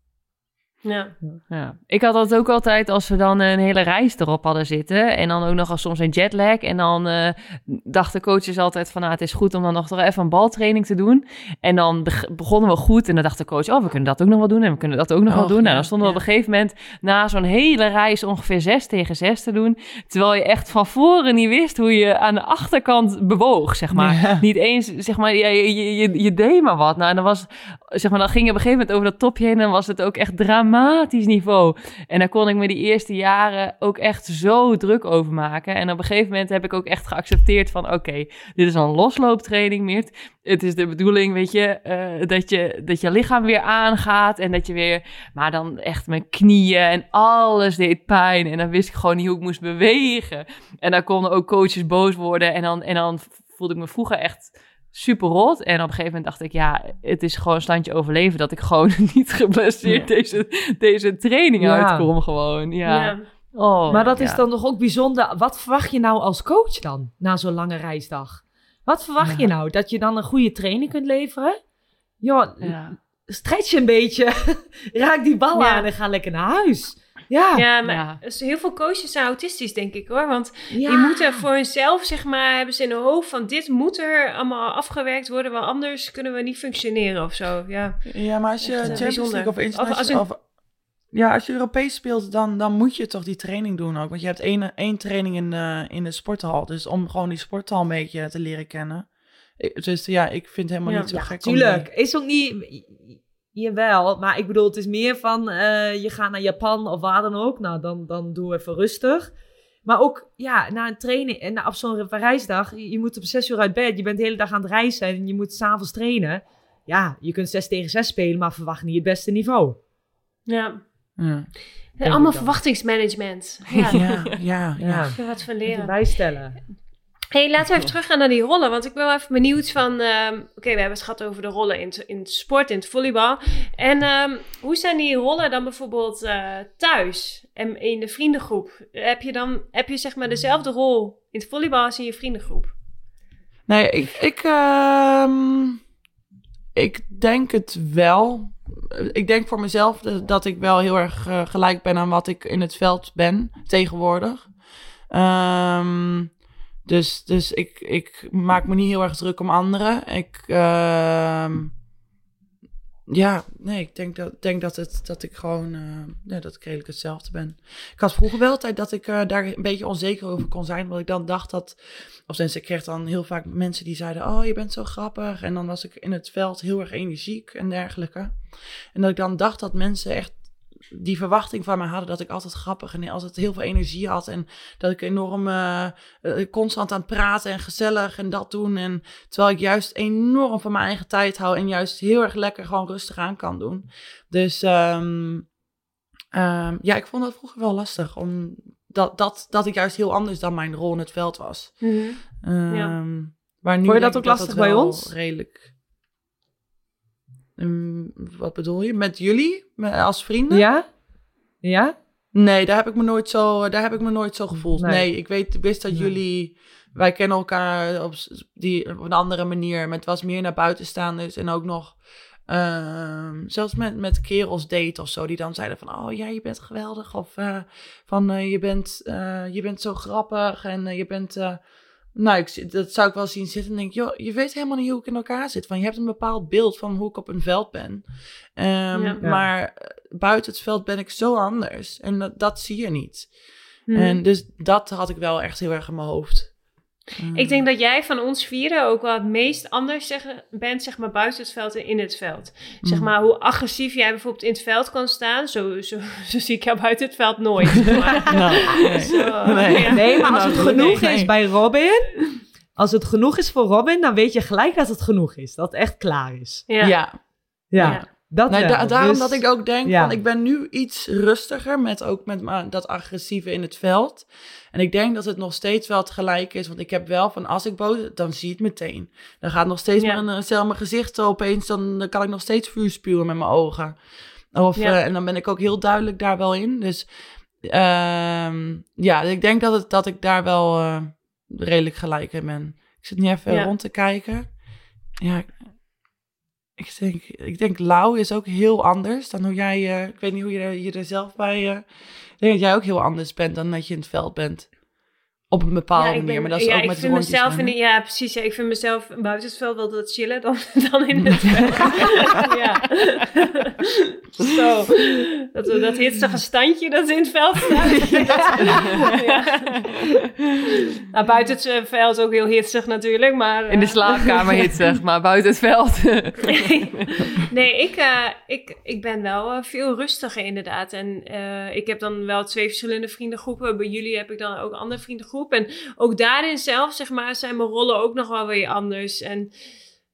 Ja. Ja. Ik had dat ook altijd als we dan een hele reis erop hadden zitten. En dan ook nog als soms een jetlag. En dan eh, dachten coaches altijd van... Nou, het is goed om dan nog toch even een baltraining te doen. En dan beg- begonnen we goed. En dan dacht de coach... Oh, we kunnen dat ook nog wel doen. En we kunnen dat ook nog wel doen. ja, Nou, dan stonden we ja. op een gegeven moment... Na zo'n hele reis ongeveer 6 tegen 6 te doen. Terwijl je echt van voren niet wist hoe je aan de achterkant bewoog, zeg maar. Ja. Niet eens, zeg maar, je, je, je, je deed maar wat. Nou, en dan was, zeg maar, dan ging je op een gegeven moment over dat topje heen en dan was het ook echt dramatisch niveau. En daar kon ik me die eerste jaren ook echt zo druk over maken. En op een gegeven moment heb ik ook echt geaccepteerd van, oké, dit is een loslooptraining, Meert. Het is de bedoeling, weet je, eh, dat je, dat je lichaam weer aangaat en dat je weer, maar dan echt mijn knieën en alles deed pijn. En dan wist ik gewoon niet hoe ik moest bewegen. En dan konden ook coaches boos worden en dan, en dan voelde ik me vroeger echt super rot. En op een gegeven moment dacht ik, ja, het is gewoon een standje overleven dat ik gewoon niet geblesseerd deze, deze training Ja. uitkom gewoon. Ja. Ja. Oh, Maar dat is dan toch ook bijzonder. Wat verwacht je nou als coach dan, na zo'n lange reisdag? Wat verwacht je nou? Dat je dan een goede training kunt leveren? Ja, Ja. stretch een beetje. Raak die bal aan en ga lekker naar huis. Ja, Ja, maar Ja. dus heel veel coaches zijn autistisch, denk ik hoor. Want ja. die moeten voor hunzelf, zeg maar, hebben ze in hun hoofd van dit moet er allemaal afgewerkt worden, want anders kunnen we niet functioneren of zo. Ja, Ja, maar als je Echt, eh, Champions. League of Of als international... een- Of, ja, als je Europees speelt, dan, dan moet je toch die training doen ook. Want je hebt één, één training in de, in de sporthal. Dus om gewoon die sporthal een beetje te leren kennen. Dus ja, ik vind het helemaal Ja. niet zo Ja, gek. om tuurlijk. die- Is ook niet... Jawel, maar ik bedoel, het is meer van... eh, je gaat naar Japan of waar dan ook. Nou, dan, dan doe even rustig. Maar ook, ja, na een training... En na- op zo'n reisdag, je je moet om zes uur uit bed. Je bent de hele dag aan het reizen en je moet s'avonds trainen. Ja, je kunt zes tegen zes spelen, maar verwacht niet het beste niveau. ja. Ja, En allemaal verwachtingsmanagement. Ja, ja, ja. ja. Wat van leren. Bijstellen. Hey, laten we even teruggaan naar die rollen. Want ik ben wel even benieuwd van... ehm, Oké, we hebben het gehad over de rollen in, het- in het sport, in het volleybal. En ehm, hoe zijn die rollen dan bijvoorbeeld eh, thuis en in de vriendengroep? Heb je dan heb je zeg maar dezelfde rol in het volleybal als in je vriendengroep? Nee, ik, ik, ehm, ik denk het wel. Ik denk voor mezelf dat, dat ik wel heel erg eh, gelijk ben aan wat ik in het veld ben tegenwoordig. Ehm, dus dus ik, ik maak me niet heel erg druk om anderen. Ik, ehm, ja, nee, ik denk dat, denk dat, het, dat ik gewoon eh, ja, dat ik redelijk hetzelfde ben. Ik had vroeger wel tijd dat ik eh, daar een beetje onzeker over kon zijn. Want ik dan dacht dat of sinds ik kreeg dan heel vaak mensen die zeiden: Oh, je bent zo grappig. En dan was ik in het veld heel erg energiek en dergelijke. En dat ik dan dacht dat mensen echt die verwachting van mij hadden dat ik altijd grappig en altijd heel veel energie had. En dat ik enorm eh, eh, constant aan het praten en gezellig en dat doen. En terwijl ik juist enorm van mijn eigen tijd hou en juist heel erg lekker gewoon rustig aan kan doen. Dus ehm, ehm, ja, ik vond dat vroeger wel lastig. Om dat, dat, dat ik juist heel anders dan mijn rol in het veld was. Ja. Maar nu Vond je dat ook lastig het bij ons? Redelijk. Ehm, wat bedoel je? Met jullie? Met- Als vrienden? Ja? Ja? Nee, daar heb ik me nooit zo, daar heb ik me nooit zo gevoeld. Nee. Nee, ik weet, wist dat Nee. jullie wij kennen elkaar op, die, op een andere manier. Maar het was meer naar buitenstaanders en ook nog... ehm, zelfs met, met kerels date of zo, die dan zeiden van... Oh ja, je bent geweldig. Of eh, van eh, je, bent, eh, je bent zo grappig en je bent... nou, ik, dat zou ik wel zien zitten en denk, joh, je weet helemaal niet hoe ik in elkaar zit. Van, je hebt een bepaald beeld van hoe ik op een veld ben. Ehm, Ja. Maar eh, buiten het veld ben ik zo anders. En dat, dat zie je niet. Mhm. En dus dat had ik wel echt heel erg in mijn hoofd. Ik denk dat jij van ons vieren ook wel het meest anders zeggen, bent, zeg maar, buiten het veld en in het veld. Zeg Mm. maar, hoe agressief jij bijvoorbeeld in het veld kan staan, zo, zo, zo zie ik jou buiten het veld nooit. zeg maar. Nou, nee. Zo, Nee. ja. Nee, maar als het genoeg nee. is bij Robin, als het genoeg is voor Robin, dan weet je gelijk dat het genoeg is. Dat het echt klaar is. Ja. Ja, Ja, Ja. Dat Nee, wel. da- daarom Dus- dat ik ook denk ja. van ik ben nu iets rustiger met ook met dat agressieve in het veld. En ik denk dat het nog steeds wel het gelijk is, want ik heb wel van als ik boos, dan zie je het meteen. Dan gaat nog steeds Ja. maar een cel mijn gezicht opeens, dan, kan ik nog steeds vuur spuwen met mijn ogen. Of, Ja. eh, en dan ben ik ook heel duidelijk daar wel in. Dus ehm, ja, ik denk dat, het, dat ik daar wel eh, redelijk gelijk in ben. Ik zit nu even rond te kijken. Ja, ik- denk, ik denk Lau is ook heel anders dan hoe jij... eh, ik weet niet hoe je, er- je er zelf bij... eh, ik denk dat jij ook heel anders bent dan dat je in het veld bent. Op een bepaalde Ja, ik manier. maar dat is ja, ook ik met vind rondjes mezelf in de, Ja, precies. Ja, ik vind mezelf buiten het veld wel wat chiller dan, dan in het veld. ja. Zo. Dat, dat hitsige standje dat in het veld staat. ja. Nou, buiten het eh, veld ook heel hitsig natuurlijk, maar... In de eh, slaapkamer hitsig, maar buiten het veld. nee, ik, eh, ik, ik ben wel veel rustiger inderdaad. En ik heb dan wel twee verschillende vriendengroepen. Bij jullie heb ik dan ook andere En ook daarin zelf, zeg maar, zijn mijn rollen ook nog wel weer anders. En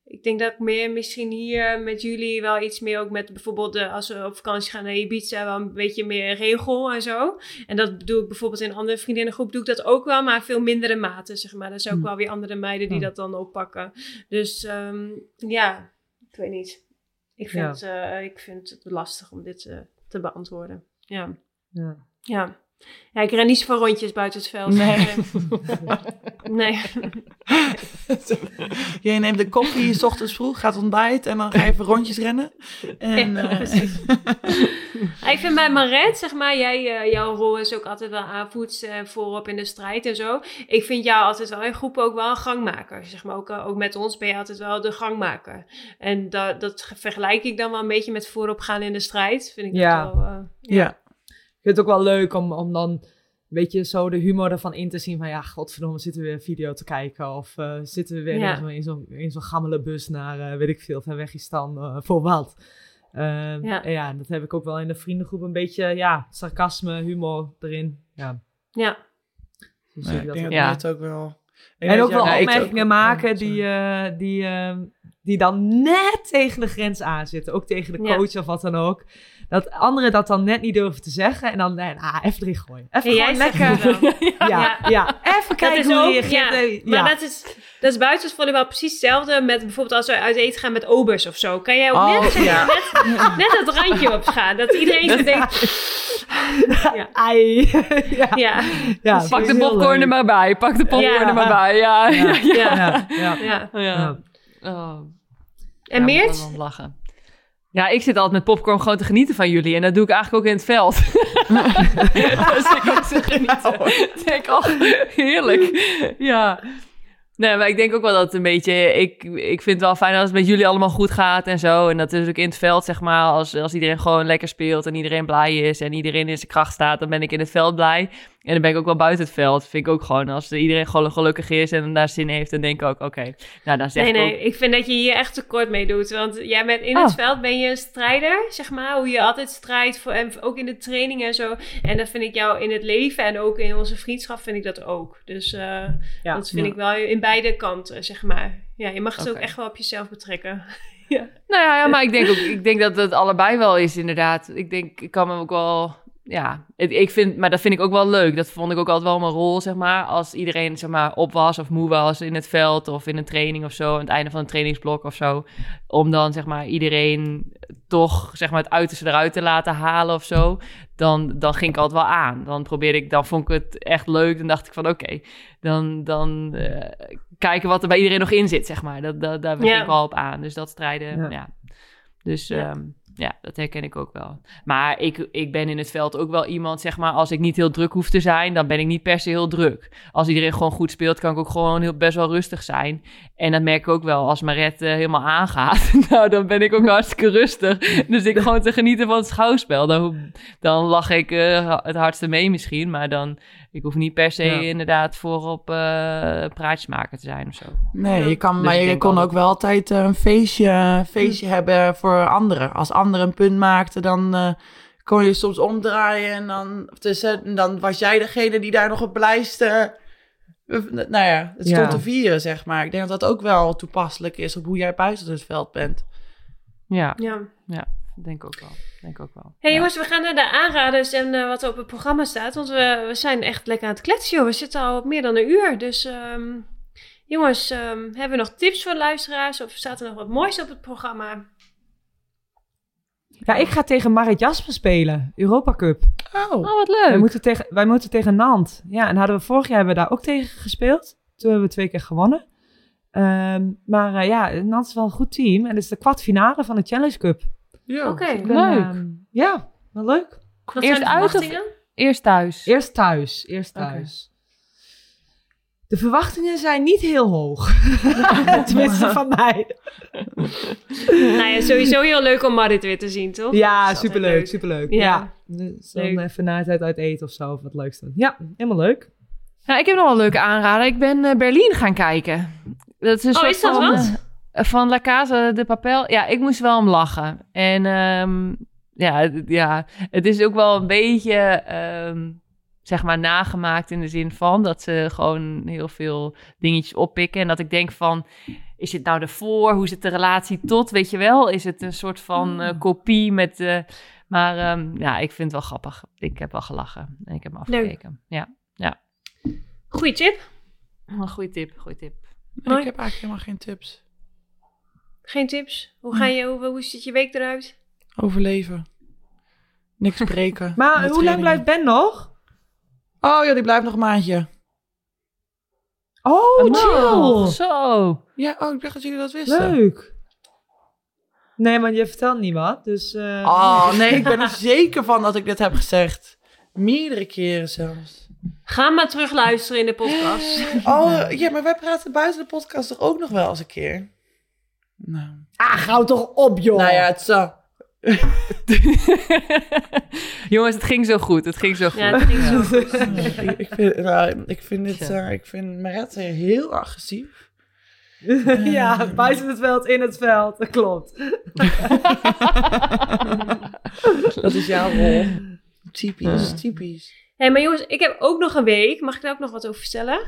ik denk dat ik meer misschien hier met jullie wel iets meer ook met bijvoorbeeld de, als we op vakantie gaan naar Ibiza wel een beetje meer regel en zo. En dat doe ik bijvoorbeeld in een andere vriendinnengroep doe ik dat ook wel, maar veel mindere mate zeg maar. Er zijn ook Hm. wel weer andere meiden die Hm. dat dan oppakken. Dus ehm, ja, ik weet niet. Ik vind, eh, ik vind het lastig om dit eh, te beantwoorden. Ja. Ja. Ja. Ja, ik ren niet zoveel rondjes buiten het veld. Nee. nee. Je neemt de koffie, s ochtends vroeg, gaat ontbijten en dan ga je even rondjes rennen. En, Ja, eh, precies. Ja, ik vind bij Maret, zeg maar, jij, eh, jouw rol is ook altijd wel aanvoets eh, voorop in de strijd en zo. Ik vind jou altijd wel in groepen ook wel een gangmaker. Zeg maar, ook, ook met ons ben je altijd wel de gangmaker. En dat, dat vergelijk ik dan wel een beetje met voorop gaan in de strijd. Vind ik Ja. dat wel... eh, ja. Ik vind het ook wel leuk om, om dan, weet je, zo de humor ervan in te zien van, ja, godverdomme, zitten we weer een video te kijken of eh, zitten we weer Ja. in zo'n in zo'n in zo'n gammele bus naar, eh, weet ik veel, ver weg is dan, eh, voor wat. Eh, Ja. en ja, dat heb ik ook wel in de vriendengroep een beetje, ja, sarcasme, humor erin. Ja, ja. Nee, ik dat denk ook. dat Ja. dit ook wel... En ook wel opmerkingen ook- maken oh, die, eh, die, eh, die dan net tegen de grens aanzitten. Ook tegen de Ja. coach of wat dan ook. Dat anderen dat dan net niet durven te zeggen. En dan, nee, ah, even erin gooien. Even zegt lekker. wel. Ja, ja. even Dat kijken hoe ook, je reageert. ja, maar ja. dat is, dat is buiten het volleybal precies hetzelfde met bijvoorbeeld als we uit eten gaan met obers of zo. Kan jij ook Oh, net, ja. net, net het randje op gaan. Dat iedereen zo denkt, Ai. ja. ja, ja, Pak de popcorn er maar bij. Pak de popcorn Ja. er maar bij. Ja, ja, ja. ja, Ja, ja. ja. ja. Ja. Oh. En Ja, Meert? lachen. Ja, ik zit altijd met popcorn gewoon te genieten van jullie. En dat doe ik eigenlijk ook in het veld. dus ik te genieten. Ik denk, oh, heerlijk. Ja. Nee, maar ik denk ook wel dat het een beetje... Ik, ik vind het wel fijn als het met jullie allemaal goed gaat en zo. En dat is ook in het veld, zeg maar. Als, als iedereen gewoon lekker speelt en iedereen blij is... en iedereen in zijn kracht staat, dan ben ik in het veld blij. En dan ben ik ook wel buiten het veld. Vind ik ook gewoon, als iedereen gewoon gelukkig is en daar zin heeft... dan denk ik ook, oké. Nou, dan zeg Nee, ik ook... nee, ik vind dat je hier echt tekort mee doet. Want jij bent in het Oh. veld ben je een strijder, zeg maar. Hoe je altijd strijdt, voor, en ook in de training en zo. En dat vind ik jou in het leven en ook in onze vriendschap vind ik dat ook. Dus eh, Ja. dat vind Ja. ik wel in beide kanten, zeg maar. Ja, je mag het ook echt wel op jezelf betrekken. Nou ja, ja, maar ik denk ook, ik denk dat het allebei wel is, inderdaad. Ik denk, ik kan me ook wel, ja, ik vind, maar dat vind ik ook wel leuk. Dat vond ik ook altijd wel mijn rol, zeg maar. Als iedereen, zeg maar, op was of moe was in het veld of in een training of zo, aan het einde van een trainingsblok of zo. Om dan, zeg maar, iedereen toch, zeg maar, het uiterste eruit te laten halen of zo. Dan, dan ging ik altijd wel aan. Dan probeerde ik, dan vond ik het echt leuk. Dan dacht ik van, oké, dan, dan eh, kijken wat er bij iedereen nog in zit, zeg maar. Dat, dat, daar ging Ja. ik wel op aan. Dus dat strijden, Ja. ja. Dus Ja. ja. Ja, dat herken ik ook wel. Maar ik, ik ben in het veld ook wel iemand, zeg maar, als ik niet heel druk hoef te zijn, dan ben ik niet per se heel druk. Als iedereen gewoon goed speelt, kan ik ook gewoon heel, best wel rustig zijn. En dat merk ik ook wel, als Maret eh, helemaal aangaat, nou, dan ben ik ook hartstikke rustig. Dus ik gewoon te genieten van het schouwspel. Dan, dan lach ik eh, het hardste mee misschien, maar dan, ik hoef niet per se Ja. inderdaad voorop eh praatjesmaker te zijn of zo. Nee, je kan, Dus maar je kon ook wel altijd eh, een feestje, feestje hebben voor anderen. Als anderen een punt maakten, dan eh, kon je soms omdraaien en dan, tussen, en dan was jij degene die daar nog het blijste... Nou ja, het stond Ja. te vieren, zeg maar. Ik denk dat dat ook wel toepasselijk is op hoe jij buiten het veld bent. Ja, Ja. Denk ook wel. Denk ook wel. Hey Ja. jongens, we gaan naar de aanraders en eh, wat er op het programma staat. Want we, we zijn echt lekker aan het kletsen, joh. We zitten al op meer dan een uur. Dus ehm, jongens, ehm, hebben we nog tips voor de luisteraars? Of staat er nog wat moois op het programma? Ja, ik ga tegen Marit Jasper spelen. Europa Cup. Oh, Oh, wat Wij leuk. moeten, tegen, wij moeten tegen Nant. Ja, en hadden we vorig jaar hebben we daar ook tegen gespeeld. Toen hebben we twee keer gewonnen. Ehm, maar eh, ja, Nant is wel een goed team. En het is de kwartfinale van de Challenge Cup. Ja. Oké. Ben, Leuk. ehm, ja, wel leuk. Wat Eerst zijn de uit of-? Eerst thuis. Eerst thuis. Eerst thuis. De verwachtingen zijn niet heel hoog. Tenminste van mij. nou ja, sowieso heel leuk om Marit weer te zien, toch? Ja, superleuk, leuk. superleuk. Ja. Ja. Dus dan Leuk. even na tijd uit eten of zo, of wat leuks. Ja, helemaal leuk. Nou, ik heb nog wel een leuke aanrader. Ik ben eh, Berlin gaan kijken. Dat is een Oh, soort is dat van, wat? Van La Casa de Papel. Ja, ik moest wel om lachen. En ehm, ja, het- ja, het is ook wel een beetje, ehm, zeg maar, nagemaakt in de zin van dat ze gewoon heel veel dingetjes oppikken. En dat ik denk van, is het nou ervoor? Hoe zit de relatie tot? Weet je wel? Is het een soort van eh, kopie met... eh, maar ehm, ja, ik vind het wel grappig. Ik heb wel gelachen en ik heb hem Leuk. afgekeken. Ja, Goeie tip. een goede tip, goede tip. Ik heb eigenlijk helemaal geen tips. Geen tips? Hoe, ga je, hoe, hoe ziet je week eruit? Overleven. Niks breken. Maar hoe lang blijft Ben nog? Oh ja, die blijft nog een maandje. Oh, Oh, chill. Zo. Ja, oh, ik dacht dat jullie dat wisten. Leuk. Nee, maar je vertelt niemand, dus... eh, Oh nee, ik ben er zeker van dat ik dit heb gezegd. Meerdere keren zelfs. Ga maar terug luisteren in de podcast. Oh ja, maar wij praten buiten de podcast toch ook nog wel eens een keer? Nou, Ah, gauw toch op, joh. nou ja, het zo. Jongens, het ging zo goed. Het ging zo goed. Ja, het ging zo goed. ik, ik vind, nou, ik vind dit, eh, ik vind Marette heel agressief. ja, buiten het veld, in het veld. Dat klopt. Dat is jouw rol. Typisch, typisch. Hé, maar jongens, ik heb ook nog een week. Mag ik daar ook nog wat over vertellen?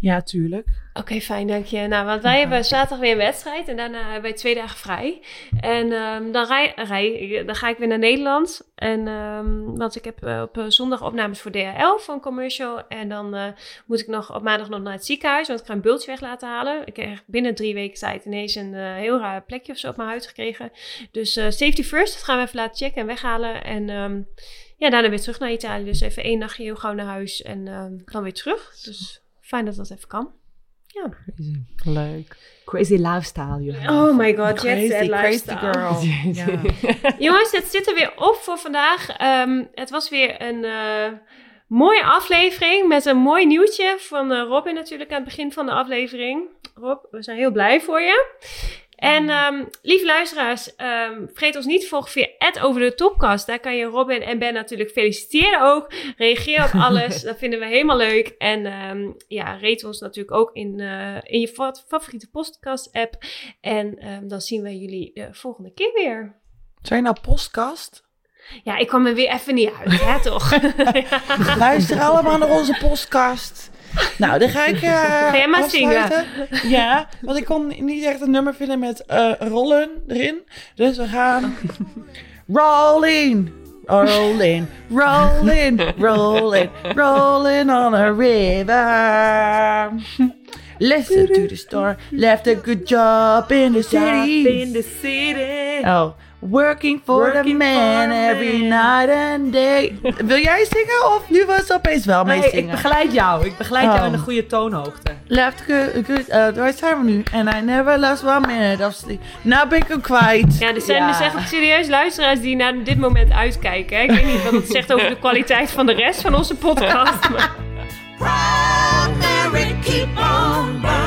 Ja, tuurlijk. Oké, fijn, dank je. Nou, want wij hebben zaterdag weer een wedstrijd en daarna hebben wij twee dagen vrij. En ehm, dan, rij, rij, dan ga ik weer naar Nederland. En, ehm, want ik heb eh, op eh, zondag opnames voor DHL van een commercial. En dan eh, moet ik nog op maandag nog naar het ziekenhuis, want ik ga een bultje weg laten halen. Ik heb binnen drie weken tijd ineens een heel raar plekje of zo op mijn huid gekregen. Dus safety first, dat gaan we even laten checken en weghalen. En ehm, ja, daarna weer terug naar Italië. Dus even één nachtje heel gauw naar huis en dan weer terug. Dus fijn dat dat even kan. Leuk. Crazy lifestyle. Oh my god, Crazy, jet set crazy lifestyle. girl. Ja. Jongens, het zit er weer op voor vandaag. Ehm, het was weer een eh, mooie aflevering met een mooi nieuwtje van eh, Robin natuurlijk aan het begin van de aflevering. Rob, we zijn heel blij voor je. En ehm, lieve luisteraars, ehm, vergeet ons niet te volgen via over de topkast. Daar kan je Robin en Ben natuurlijk feliciteren ook. Reageer op alles, dat vinden we helemaal leuk. En ehm, ja, rate ons natuurlijk ook in, eh, in je fa- favoriete podcast app. En dan zien wij jullie de volgende keer weer. Zijn nou postkast? Ja, ik kwam er weer even niet uit, hè, toch? Luister allemaal naar onze podcast. Nou, dan ga ik. eh Ga jij maar afsluiten. Ja, want ik kon niet echt een nummer vinden met eh, rollen erin. Dus we gaan. Rolling! rolling, rolling, rolling, rolling on a river. Listen to the storm, left a good job in the city. in the city. Oh, working for the man for every man. night and day. Wil jij zingen of nu was het opeens wel mee Nee, ik zingen? begeleid jou. Ik begeleid jou Oh. in de goede toonhoogte. Left good, good, uh, waar zijn we nu? And I never lost one minute of sleep. Nou ben ik hem kwijt. Ja, er zijn Ja. dus echt serieus luisteraars die naar dit moment uitkijken. Hè? Ik weet niet wat het zegt over de kwaliteit van de rest van onze podcast. Maar Proud Mary, keep on burning.